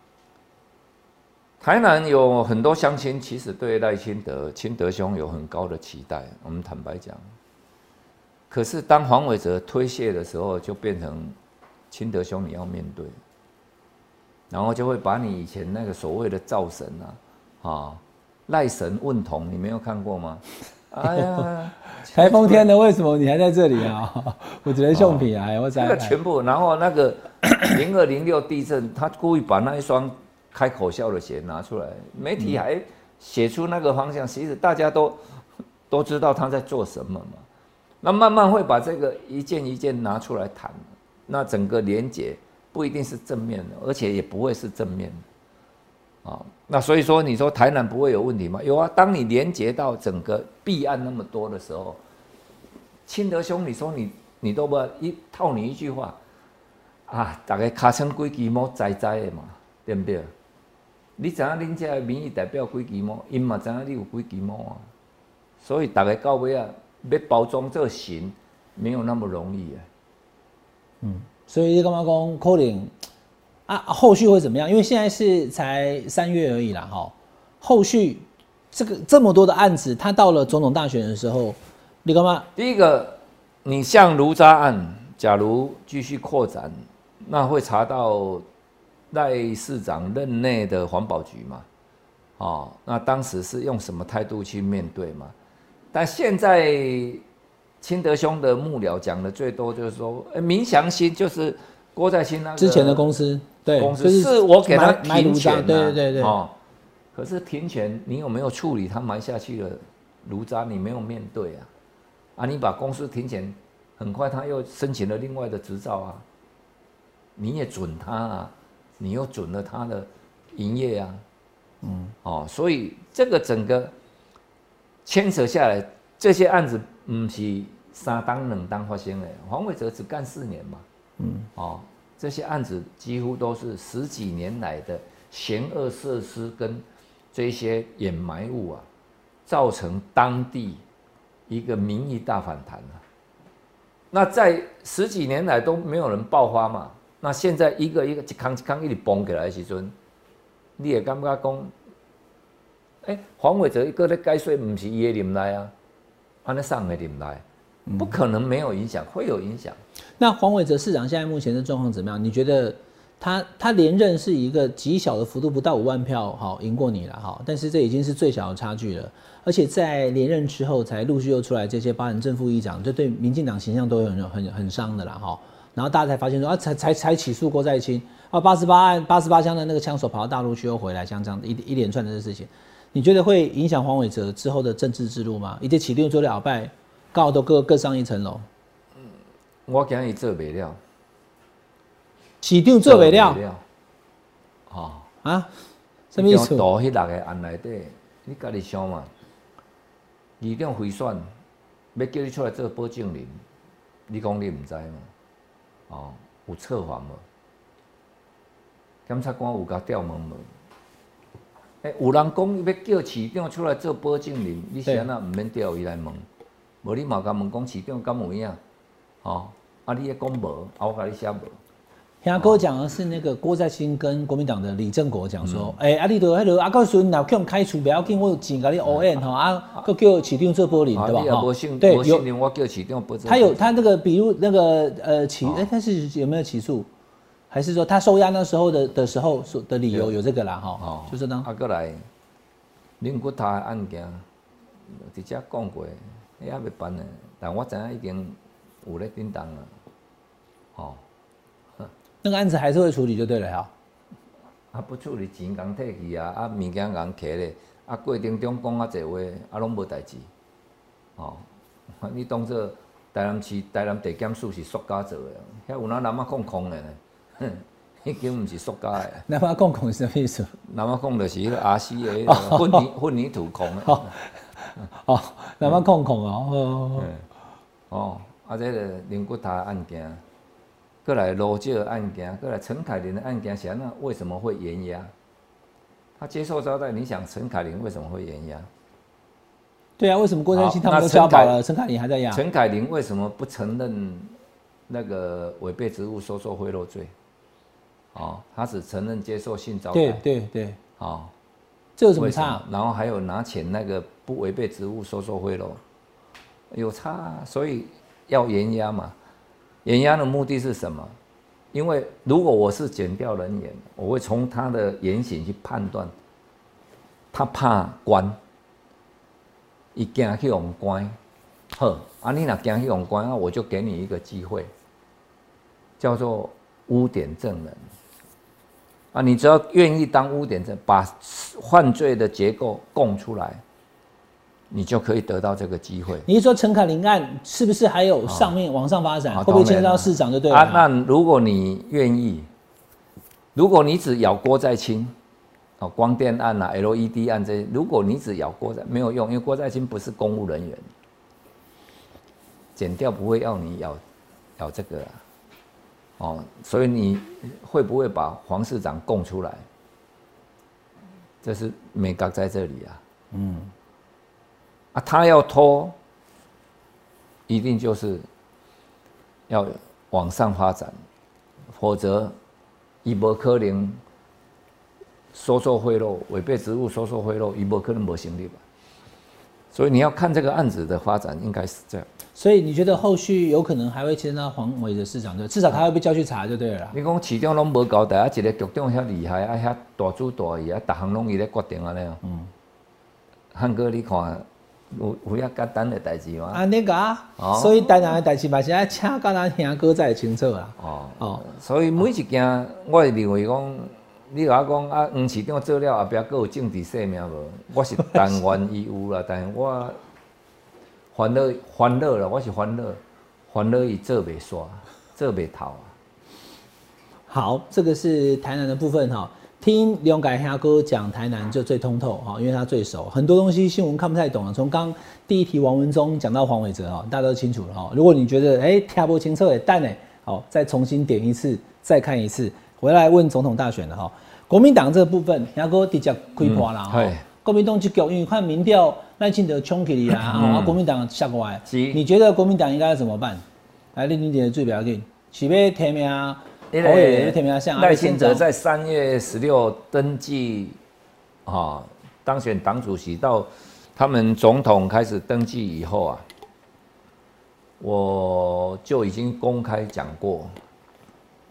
台南有很多乡亲，其实对赖清德、清德兄有很高的期待。我们坦白讲，可是当黄伟哲推卸的时候，就变成清德兄你要面对，然后就会把你以前那个所谓的造神啊，啊赖神问童，你没有看过吗？[laughs] 哎呀，台风天的，为什么你还在这里啊？[laughs] 我只能送品啊，我在那个全部，然后那个 [coughs] 零二零六地震，他故意把那一双开口笑的鞋拿出来，媒体还写出那个方向，其实大家都都知道他在做什么嘛。那慢慢会把这个一件一件拿出来谈，那整个连结不一定是正面的，而且也不会是正面的啊。那所以说，你说台南不会有问题吗？有啊，当你连接到整个弊案那么多的时候，清德兄，你说你你都不一套你一句话啊，大概卡成几支毛栽栽的嘛，对不对？你知影恁这个民意代表几支毛，因嘛知影你有几支毛啊，所以大概到尾啊，要包装这个形没有那么容易啊。嗯所以干嘛讲可能啊，后续会怎么样？因为现在是才三月而已啦，哈。后续这个这么多的案子，他到了总统大选的时候，你干嘛？第一个，你像卢渣案，假如继续扩展，那会查到赖市长任内的环保局嘛？哦，那当时是用什么态度去面对嘛？但现在清德兄的幕僚讲的最多就是说，呃民祥新就是郭在清那个之前的公司对，公司就是是我给他停权、啊，对对对对，哦，可是停权你有没有处理？他埋下去的炉渣？你没有面对啊，啊，你把公司停权，很快他又申请了另外的执照啊，你也准他啊，你又准了他的营业啊，嗯，哦，所以这个整个牵扯下来，这些案子嗯是三当两当发生的，黄伟哲只干四年嘛，嗯，哦，这些案子几乎都是十几年来的险恶设施跟这些掩埋物啊，造成当地一个民意大反弹啊。那在十几年来都没有人爆发嘛，那现在一个一个一康一康一直崩起来的时阵，你也感觉讲，哎、黄伟哲一个咧改税，不是伊的林来啊，安尼上的林来，不可能没有影响，会有影响。那黄伟哲市长现在目前的状况怎么样？你觉得他他连任是一个极小的幅度，不到五万票，好赢过你了哈，但是这已经是最小的差距了。而且在连任之后，才陆续又出来这些包含正副议长，这对民进党形象都有很很很伤的啦哈。然后大家才发现说啊，才才才起诉郭在清啊，八十八案八十八枪的那个枪手跑到大陆去又回来，像这样一一连串的事情，你觉得会影响黄伟哲之后的政治之路吗？一些起定做了鳌拜，刚好都各各上一层楼，我今日做不了，市长做不了哦。啊？什么意思？倒迄六个案内底，你家己想嘛？二长贿选，要叫你出来做保证人，你讲你毋知嘛？哦，有策划无？检察官有甲调问无？诶、有人讲要叫市长出来做保证人，你是安那毋免调伊来问？无你嘛甲问讲市长敢有影？哦，啊你也讲无，啊我甲你写无？听哥讲的是那个郭在清跟国民党的李正国讲说，哎、啊，你都迄落啊，到时阵若叫开除不要紧，我有钱甲你 O N 吼啊，佮叫市长做玻璃对吧？啊无信，对，有无信任我叫市长。他有他那个，比如那个呃起，哦哎、他是有没有起诉？还是说他收押那时候的的时候说的理由有这个啦哈？哦，就是呢，啊，过来，恁骨头的案件，直接讲过，迄还未办呢，但我知影已经有咧叮当了，哦，[laughs] 那个案子还是会处理就对了哈。啊不处理钱共退去啊，啊物件共摕咧，啊过程中讲啊侪话，啊拢无代志，哦，[laughs] 你当做台南市台南地检署是塑胶做的，遐有哪南啊空空的呢？哼，已经毋是塑胶的。[laughs] 那么共孔是什么意思？南啊讲就是迄个 R C A 混凝混凝土空的。哦，那么空空哦哦，哦，啊，这个林骨塔案件，过来罗介的案件，过来陈凯琳的案件，是安那为什么会延押？他接受招待，你想陈凯琳为什么会延押？对啊，为什么郭在清他们都好那陈凯交保了，陈凯琳还在押？陈凯琳为什么不承认那个违背职务收受贿赂罪？哦，他只承认接受性招对待。对对，哦，这有什么差？然后还有拿钱那个不违背职务收受贿赂，有差、所以要严压嘛。严压的目的是什么？因为如果我是检调人员，我会从他的言行去判断，他怕关，伊惊去用关，呵，啊你若惊去用关，那我就给你一个机会，叫做污点证人。啊，你只要愿意当污点证，把犯罪的结构供出来，你就可以得到这个机会。你是说陈凯琳案是不是还有上面往上发展？啊会不会牵涉到市长就对了啊，那如果你愿意，如果你只咬郭在清，哦，光电案啊、LED 案这些，如果你只咬郭在没有用，因为郭在清不是公务人员，剪掉不会要你咬咬这个、啊，哦，所以你会不会把黄市长供出来？这是美感在这里啊，嗯，啊，他要拖，一定就是要往上发展，否则伊无可能收受贿赂、违背职务收受贿赂，伊无可能无成立吧？所以你要看这个案子的发展，应该是这样。所以你觉得后续有可能还会牵涉到黄伟的市长，对？至少他会被叫去查就对了。你讲市长拢无交代，啊，一个局长遐厉害，啊，遐大主大意，啊，逐项拢伊咧决定安尼哦。嗯。汉哥，你看有有遐简单的代志吗？安尼个所以台南的代志嘛是爱请甲咱兄哥才会清楚啊。哦哦，所以每一件，我会认为讲，你甲我讲啊，黄市长做了后壁，佫有政治生命无？我是但愿伊有啦，[laughs] 但是我烦恼烦恼啦，我是烦恼烦恼伊做袂煞，做袂透啊。好，这个是台南的部分哈。听刘永改兄哥讲台南就最通透哈，因为他最熟，很多东西新闻看不太懂了。从刚第一题王文忠讲到黄伟哲哈，大家都清楚了哈。如果你觉得哎听不清楚也但呢，好再重新点一次，再看一次，回来问总统大选了哈。国民党这个部分，兄哥直接开破啦哈嗯。国民党这局，因为看民调赖清德冲起来啊，嗯啊国民党下过来，是你觉得国民党应该要怎么办？来，林林姐最不要紧，是要提名啊？因侯友宜要提名像赖清德在三月十六登记，啊，当选党主席到他们总统开始登记以后啊，我就已经公开讲过，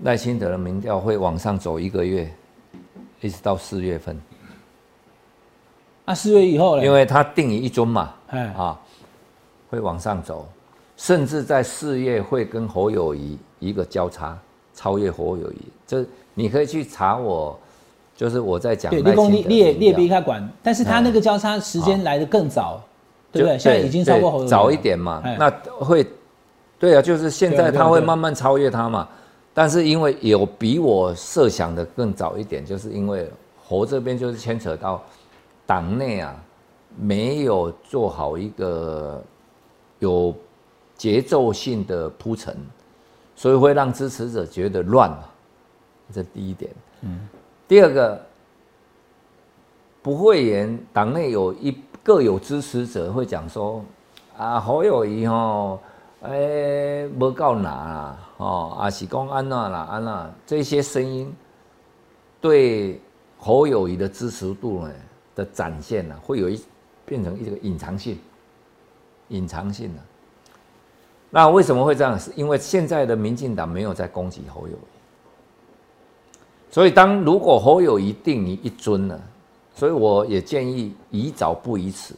赖清德的民调会往上走一个月，一直到四月份，啊，四月以后呢，因为他定于一尊嘛，哎啊，会往上走，甚至在四月会跟侯友谊一个交叉，超越侯友谊。这你可以去查我，就是我在讲对，赖立功清德的民你你也你也调逼他管，但是他那个交叉时间来的更早，对不对？现在已经超过侯友宜了。早一点嘛。哎，那会，对啊，就是现在他会慢慢超越他嘛。但是因为有比我设想的更早一点，就是因为侯这边就是牵扯到党内啊，没有做好一个有节奏性的铺陈，所以会让支持者觉得乱了，这第一点。嗯，第二个，不会言党内有一各有支持者会讲说，啊侯友谊吼，诶无够拿啦，吼，啊是讲安娜啦安娜，这些声音对侯友谊的支持度呢的展现呢、会有一变成一个隐藏性，隐藏性的、那为什么会这样？是因为现在的民进党没有在攻击侯友谊，所以当如果侯友谊定你一尊呢，所以我也建议宜早不宜迟。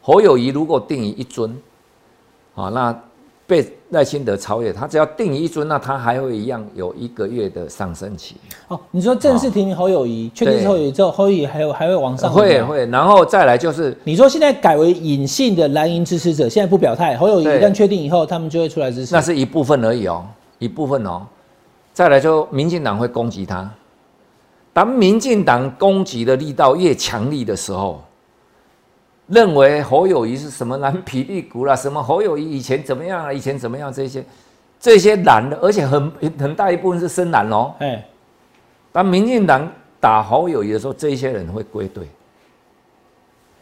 侯友谊如果定你一尊，啊，那被赖清德超越，他只要定一尊，那他还会一样有一个月的上升期。哦，你说正式提名侯友谊，确定是侯友谊之后，侯友谊还有还会往上吗。会会，然后再来就是你说现在改为隐性的蓝营支持者，现在不表态，侯友谊一旦确定以后，他们就会出来支持。那是一部分而已哦，一部分哦。再来就民进党会攻击他，当民进党攻击的力道越强力的时候，认为侯友谊是什么蓝霹雳股啦，什么侯友谊以前怎么样啊，以前怎么样这些，这些蓝的，而且很很大一部分是深蓝哦。哎，当民进党打侯友谊的时候，这些人会归队，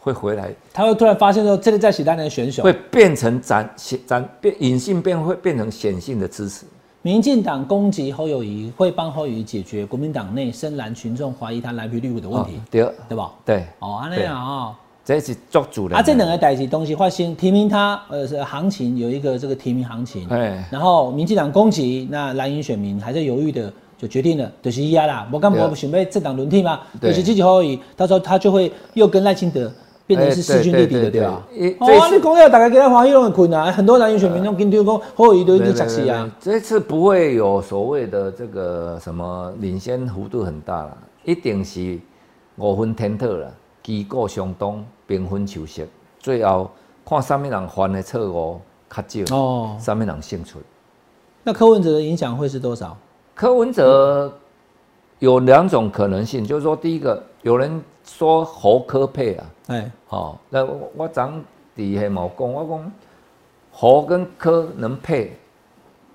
会回来，他会突然发现说，这个在写单的选手会，变成展显展变隐性变会变成显性的支持。民进党攻击侯友谊，会帮侯友谊解决国民党内深蓝群众怀疑他蓝皮绿股的问题，哦对对吧？对，哦，安那样啊。这是做主人。啊，这两个代志东西，发现提名他，呃，是行情有一个这个提名行情，哎然后民进党攻击，那蓝营选民还在犹豫的，就决定了，就是伊啊啦，我刚对不准备政党轮替嘛，就是积极侯友宜，到时候他就会又跟赖清德变成是势均力敌的，哎对吧？哦你讲要大家给他欢喜拢很困难，很多蓝营选民都跟丢讲侯友宜都已经对窒死啊，这次不会有所谓的这个什么领先幅度很大了，一定是五分天特了，机构相当，平分秋色，最后看啥物人犯的错误较少，哦，啥物人胜出。那柯文哲的影响会是多少？柯文哲有两种可能性，就是说，第一个有人说侯科配啊，哎，哦，那我我昨底下冇讲，我讲侯跟柯能配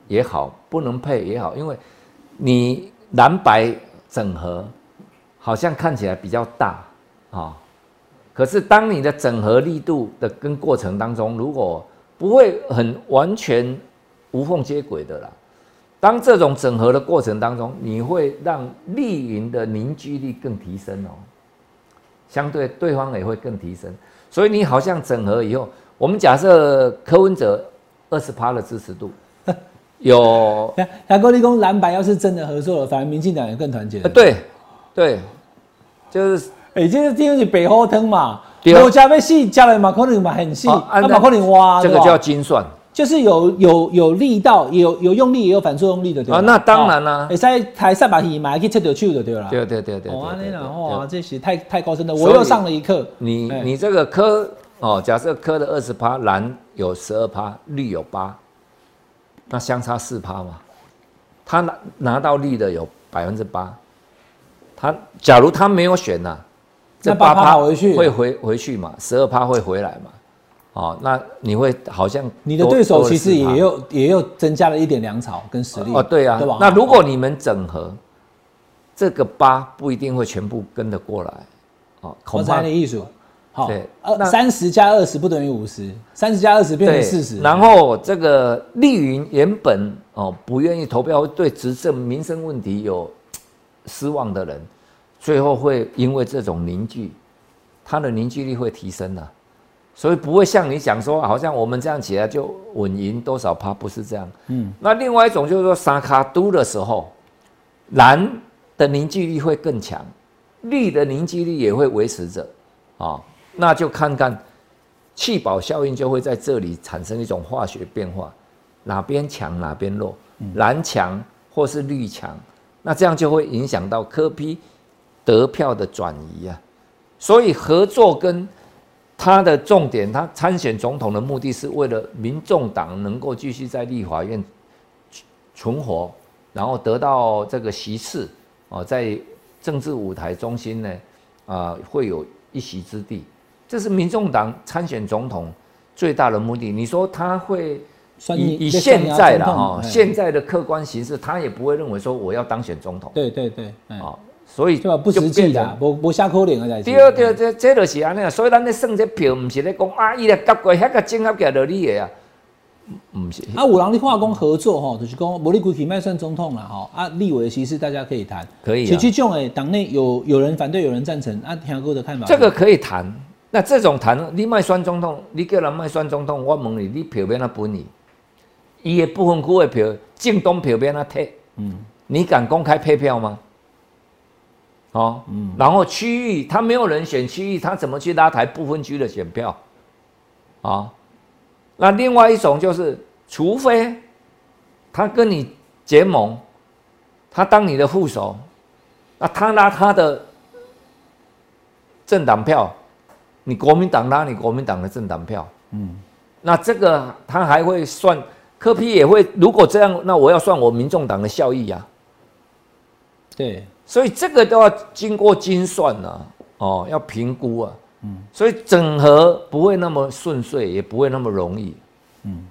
也好，不能配也好，因为你蓝白整合好像看起来比较大啊、哦可是当你的整合力度的跟过程当中，如果不会很完全无缝接轨的啦，当这种整合的过程当中，你会让绿营的凝聚力更提升哦。相对对方也会更提升。所以你好像整合以后，我们假设柯文哲二十趴的支持度，[laughs] 有台国立功蓝白要是真的合作了，反而民进党也更团结了。呃对对，就是哎、这个这个是北后汤嘛，对啊我加倍细加了嘛，可能嘛很细，那嘛可能挖，这个叫精算。就是有有有力道，有有用力，也有反作用力的，对吧？啊那当然啦会使抬三把鱼嘛，还可以切到手的，对啦。对对对对哇，这是太太高深了，我又上了一课。哎你你这个科哦，假设科的二十趴，蓝有十二趴，绿有八，那相差四趴嘛。他拿拿到绿的有百分之八，他假如他没有选呐、这8%八趴回去会回回去嘛，十二趴会回来嘛。哦，那你会好像你的对手其实也又也又增加了一点粮草跟实力哦，对啊对吧？。那如果你们整合，这个八不一定会全部跟得过来，哦，我恐怕猜的艺术，好对，呃，那三十加二十不等于五十，三十加二十变成对四十，然后这个丽云原本哦不愿意投票，对执政民生问题有 [tsk] 失望的人，最后会因为这种凝聚，它的凝聚力会提升的、所以不会像你讲说，好像我们这样起来就稳赢多少趴，不是这样。嗯，那另外一种就是说，沙卡都的时候，蓝的凝聚力会更强，绿的凝聚力也会维持着啊、那就看看气保效应就会在这里产生一种化学变化，哪边强哪边弱，蓝强或是绿强，那这样就会影响到科批得票的转移啊。所以合作跟他的重点，他参选总统的目的是为了民众党能够继续在立法院存活，然后得到这个席次哦，在政治舞台中心呢，啊、会有一席之地。这是民众党参选总统最大的目的。你说他会以以现在的哈、现在的客观形势，他也不会认为说我要当选总统对对对，哎，啊、所以对吧？不实际的就变成，无无下口脸的代志。对对，这这就是安尼啊。所以咱咧算这票，唔是咧讲啊，伊咧夹过遐个整合起来就你的啊，唔是。啊，五郎的化工合作吼，就是讲无你规去卖算总统啦吼，啊，立委的席次大家可以谈，可以啊其实这种诶，党内有有人反对，有人赞成，啊，听哥的看法，这个可以谈。那这种谈，你卖选总统，你叫人卖选总统，我问你，你票免哪分你？伊的部分区的票，政党票免哪摕？嗯，你敢公开配票吗？哦，嗯，然后区域他没有人选区域，他怎么去拉抬部分区的选票？啊，那另外一种就是，除非他跟你结盟，他当你的副手，那他拿他的政党票，你国民党拉你国民党的政党票，嗯，那这个他还会算科批也会，如果这样，那我要算我民众党的效益呀、对，所以这个都要经过精算呐、哦，要评估啊，嗯，所以整合不会那么顺遂，也不会那么容易，嗯，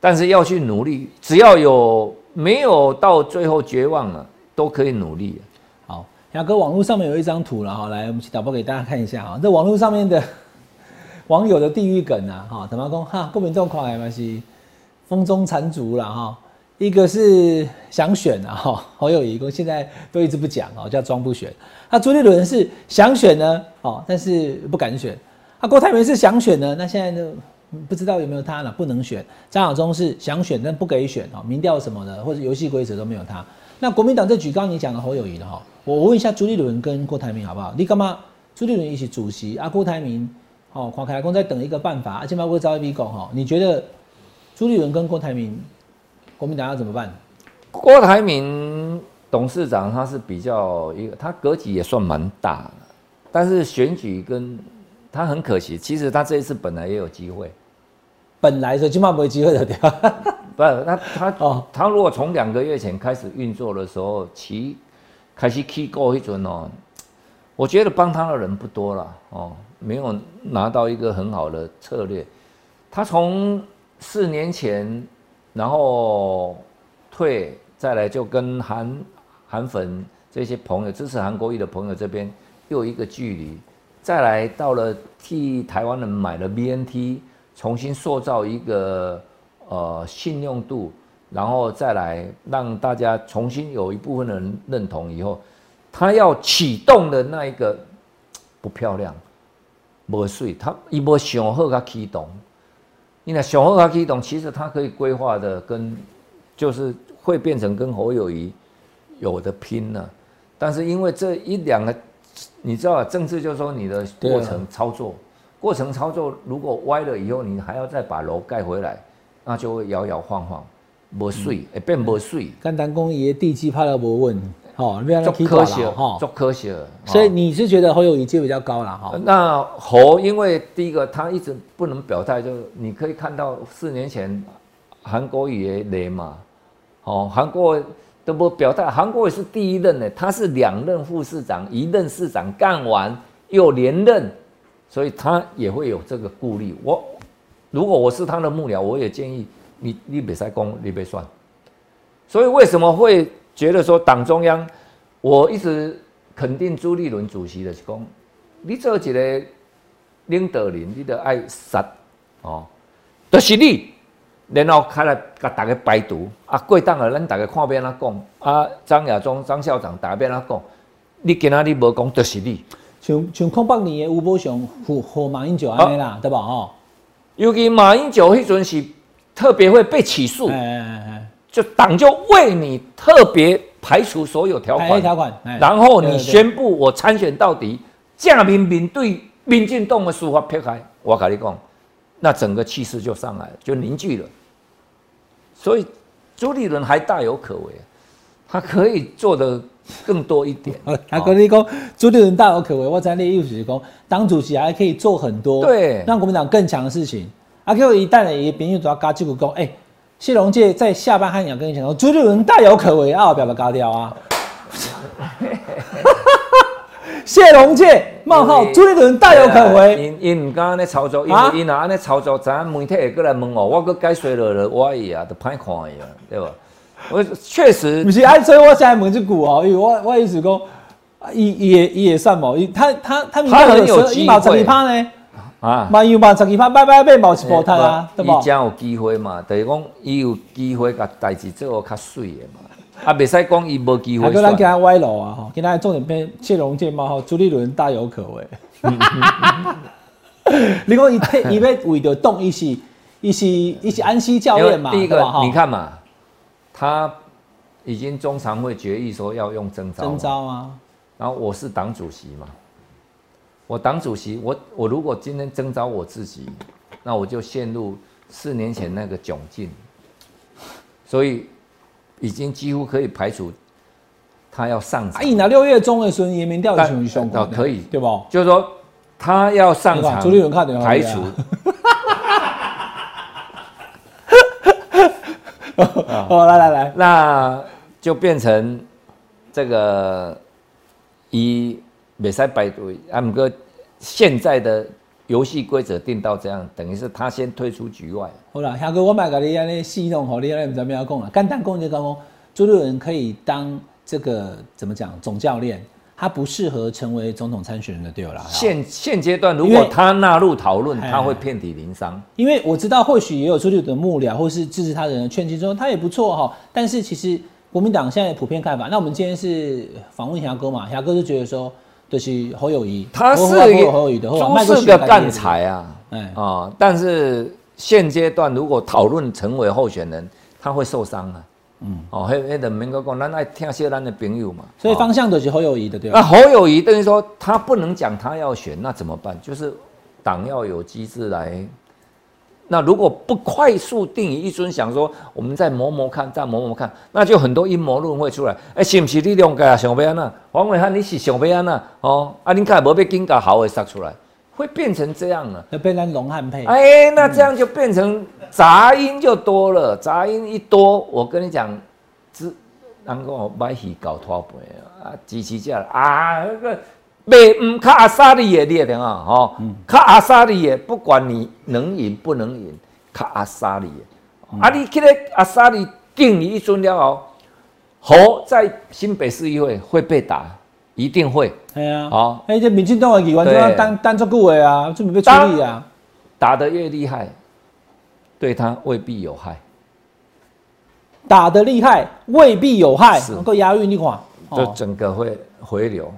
但是要去努力，只要有没有到最后绝望了，都可以努力、好，雅哥，网络上面有一张图了哈，来，我们导播给大家看一下哈，这网络上面的网友的地狱梗啊，哈，怎么讲？哈？国民众看来嘛是风中残烛了哈，一个是想选啊哈，侯友谊现在都一直不讲哦，叫装不选。那朱立伦是想选呢，哦，但是不敢选。啊，郭台铭是想选呢，那现在呢不知道有没有他呢？不能选。张亚中是想选但不给选哦，民调什么的或者游戏规则都没有他。那国民党这举刚你讲的侯友谊的哈，我问一下朱立伦跟郭台铭好不好？你干嘛？朱立伦一起主席啊，郭台铭哦，黄凯公在等一个办法，而且包括招一笔狗哈，你觉得朱立伦跟郭台铭，国民党要怎么办？郭台铭董事长他是比较一个，他格局也算蛮大的，但是选举跟他很可惜，其实他这一次本来也有机会，本来说起码没机会的对吧？[laughs] 不是他他哦他如果从两个月前开始运作的时候，其开始起购一准哦，我觉得帮他的人不多了哦，没有拿到一个很好的策略。他从四年前，然后退，再来就跟韩韩粉这些朋友支持韩国瑜的朋友这边又一个距离，再来到了替台湾人买了 BNT，重新塑造一个呃信用度，然后再来让大家重新有一部分的人认同以后，他要启动的那一个不漂亮，无水，他伊无想好他启动。你若想好甲启动，其实他可以规划的跟就是会变成跟侯友谊有的拼了。但是因为这一两个，你知道啊，政治就是说你的过程操作过程操作如果歪了以后，你还要再把楼盖回来，那就会摇摇晃晃，无水，会变无水。简单讲，伊的地基怕了无稳，吼，不要做科学，哈。做科学。所以哦你是觉得侯友谊阶比较高了哈？那侯，因为第一个他一直不能表态，就是你可以看到四年前韩国瑜也雷嘛，哦，韩国都不表态，韩国也是第一任的，他是两任副市长，一任市长干完又连任，所以他也会有这个顾虑。我如果我是他的幕僚，我也建议你你别再攻，你别算。所以为什么会觉得说党中央，我一直肯定朱立伦主席的是讲，你做一个领导人，你得爱杀哦，就是你，然后开来甲大家排毒啊，过档了，咱大家看边怎讲啊，张亚中、张校长大家边怎讲，你今仔日无讲，就是你。像像空八年的吴伯雄和和马英九安尼啦，对吧？吼，尤其马英九迄阵是特别会被起诉，哎哎哎就党就为你特别排除所有条哎，款，条款，哎然后你宣布我参选到底，架民民对民进党的司法撇开，我跟你讲，那整个气势就上来了，就凝聚了。所以朱立伦还大有可为，他可以做的更多一点。呃 [laughs] 他跟你讲，朱立伦大有可为。我在那意思是讲，当主席还可以做很多，对让国民党更强的事情。啊，结果一旦呢，也别人主要加这个讲，哎，谢龙介在下半汉讲跟你讲说，朱立伦大有可为，啊，我表表嘎掉啊。[laughs] 谢龙介冒号朱立伦大有可为，因因唔敢安尼操作，因因若安尼操作，咱媒体会过来问我，我搁解说了了，我伊啊，都歹看伊啊，对吧？[laughs] 我确实不是，啊，所以我现在问这股哦，因为我我意思讲，啊伊伊也伊也算嘛，伊他他他他很有机会伊嘛十二趴呢，啊，嘛有万十二趴，拜拜拜毛一波摊啊，对吧？伊？真有机会嘛，就是讲伊有机会甲代志做得较水的嘛，啊，袂使讲伊无机会还跟咱给选。他歪楼啊，哈，跟他重点篇谢龙介冒号朱立伦大有可为。[laughs] 你讲伊退 [laughs] 伊要为着动伊是伊是伊是安西教练嘛，第一个哈你看嘛，他已经中常会决议说要用征召，征召啊，然后我是党主席嘛，我党主席，我我如果今天征召我自己，那我就陷入四年前那个窘境，[laughs] 所以已经几乎可以排除他要上啊，场，伊那六月中的时候，移民调但选上哦可以。对不？就是说他要上场，朱立伦看电话排除。[laughs] 哦，[laughs] 来来来，那就变成这个以美赛排队，啊，姆哥现在的游戏规则定到这样，等于是他先退出局外。好啦，下个我买个你安尼戏弄，好，你安尼唔知怎么样讲啦。简单讲就讲讲，朱立伦可以当这个怎么讲总教练，他不适合成为总统参选人的对啦。现现阶段，如果他纳入讨论，哎他会遍体鳞伤。因为我知道或许也有朱立伦的幕僚或是支持他的人劝进说他也不错哈，但是其实国民党现在普遍看法，那我们今天是访问霞哥嘛，霞哥就觉得说，就是侯友谊，他是侯友侯友谊的，后来麦克朱是个干才啊，哎啊、但是现阶段如果讨论成为候选人，他会受伤啊。嗯，哦，迄迄个民国讲，咱爱听些咱的朋友嘛。所以哦方向都是侯友谊的对吧？那侯友谊等于说他不能讲他要选，那怎么办？就是党要有机制来。那如果不快速定义，一尊想说我们再磨磨看，再磨磨看，那就很多阴谋论会出来。哎、是不是你两个啊想要安那？黄伟汉你是想要安那？哦，啊，你看无被紧甲好会杀出来，会变成这样了。要被咱龙汉配，哎，那这样就变成杂音就多了，杂音一多，我跟你讲，只能够买戏搞拖背啊，支持者啊，那个卖唔卡阿萨利的，你也听啊，吼，卡阿萨利的，不管你能赢不能赢，卡阿萨利的，啊，你去个阿萨利定你一尊了后，侯在新北市议会会被打，一定会。系啊，好哎，这民进党的议员就要单单做顾的啊，准备被处理啊。打得越厉害，对他未必有害。打得厉害未必有害，能够押韵，你看，就哦整个会回流。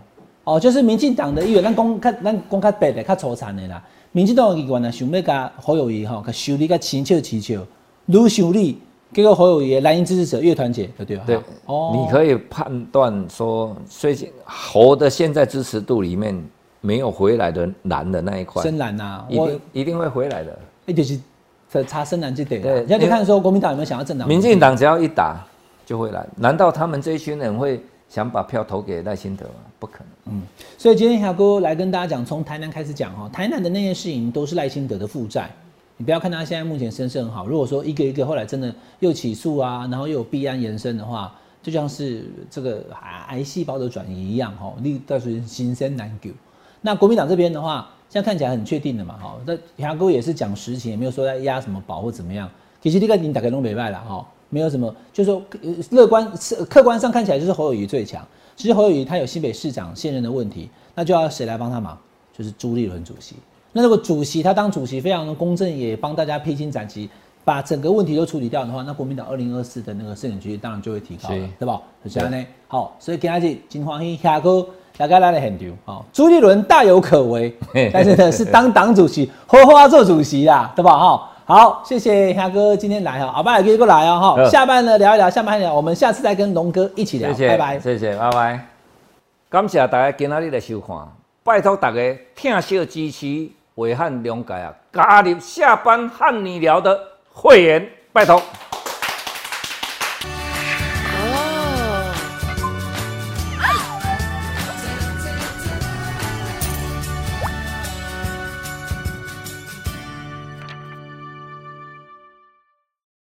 哦，就是民进党的议员，咱讲较咱讲较白的、较粗残的啦。民进党的议员呢，想要甲侯友谊吼，甲修理甲清笑起笑，愈修理，结果侯友谊的蓝营支持者越团结，对不对？对，哦，你可以判断说，最近侯的现在支持度里面没有回来的蓝的那一块，深蓝呐，一定一定会回来的。那就是差深蓝这点。对现在就看说国民党有没有想要政党。民进党只要一打就会来，难道他们这一群人会想把票投给赖清德吗？不可能。嗯，所以今天小哥来跟大家讲，从台南开始讲哈，台南的那些事情都是赖清德的负债。你不要看他现在目前声势很好，如果说一个一个后来真的又起诉啊，然后又有弊案延伸的话，就像是这个癌细胞的转移一样哈，你到时心生难救。那国民党这边的话，现在看起来很确定的嘛，哈，那牙哥也是讲实情，也没有说在压什么保或怎么样。其实这个你打开都没败了哈，没有什么，就是说乐观客观上看起来就是侯友谊最强。其实侯友谊他有新北市长现任的问题，那就要谁来帮他忙？就是朱立伦主席。那如果主席他当主席非常的公正，也帮大家披荆斩棘，把整个问题都处理掉的话，那国民党二零二四的那个胜选区当然就会提高了，对吧？是这样呢。好，所以今日金黄喜霞哥。大家来了很丢好，朱立伦大有可为，[laughs] 但是呢是当党主席，好好要做主席啦，对吧？哈，好，谢谢霞哥今天来哈，阿爸也可以过来哦，哈，下班呢聊一聊，下班聊，我们下次再跟龙哥一起聊，拜拜，谢谢，拜拜，感谢大家今日的收看，拜托大家听惜支持，伟汉谅解啊，加入下班和你聊的会员，拜托。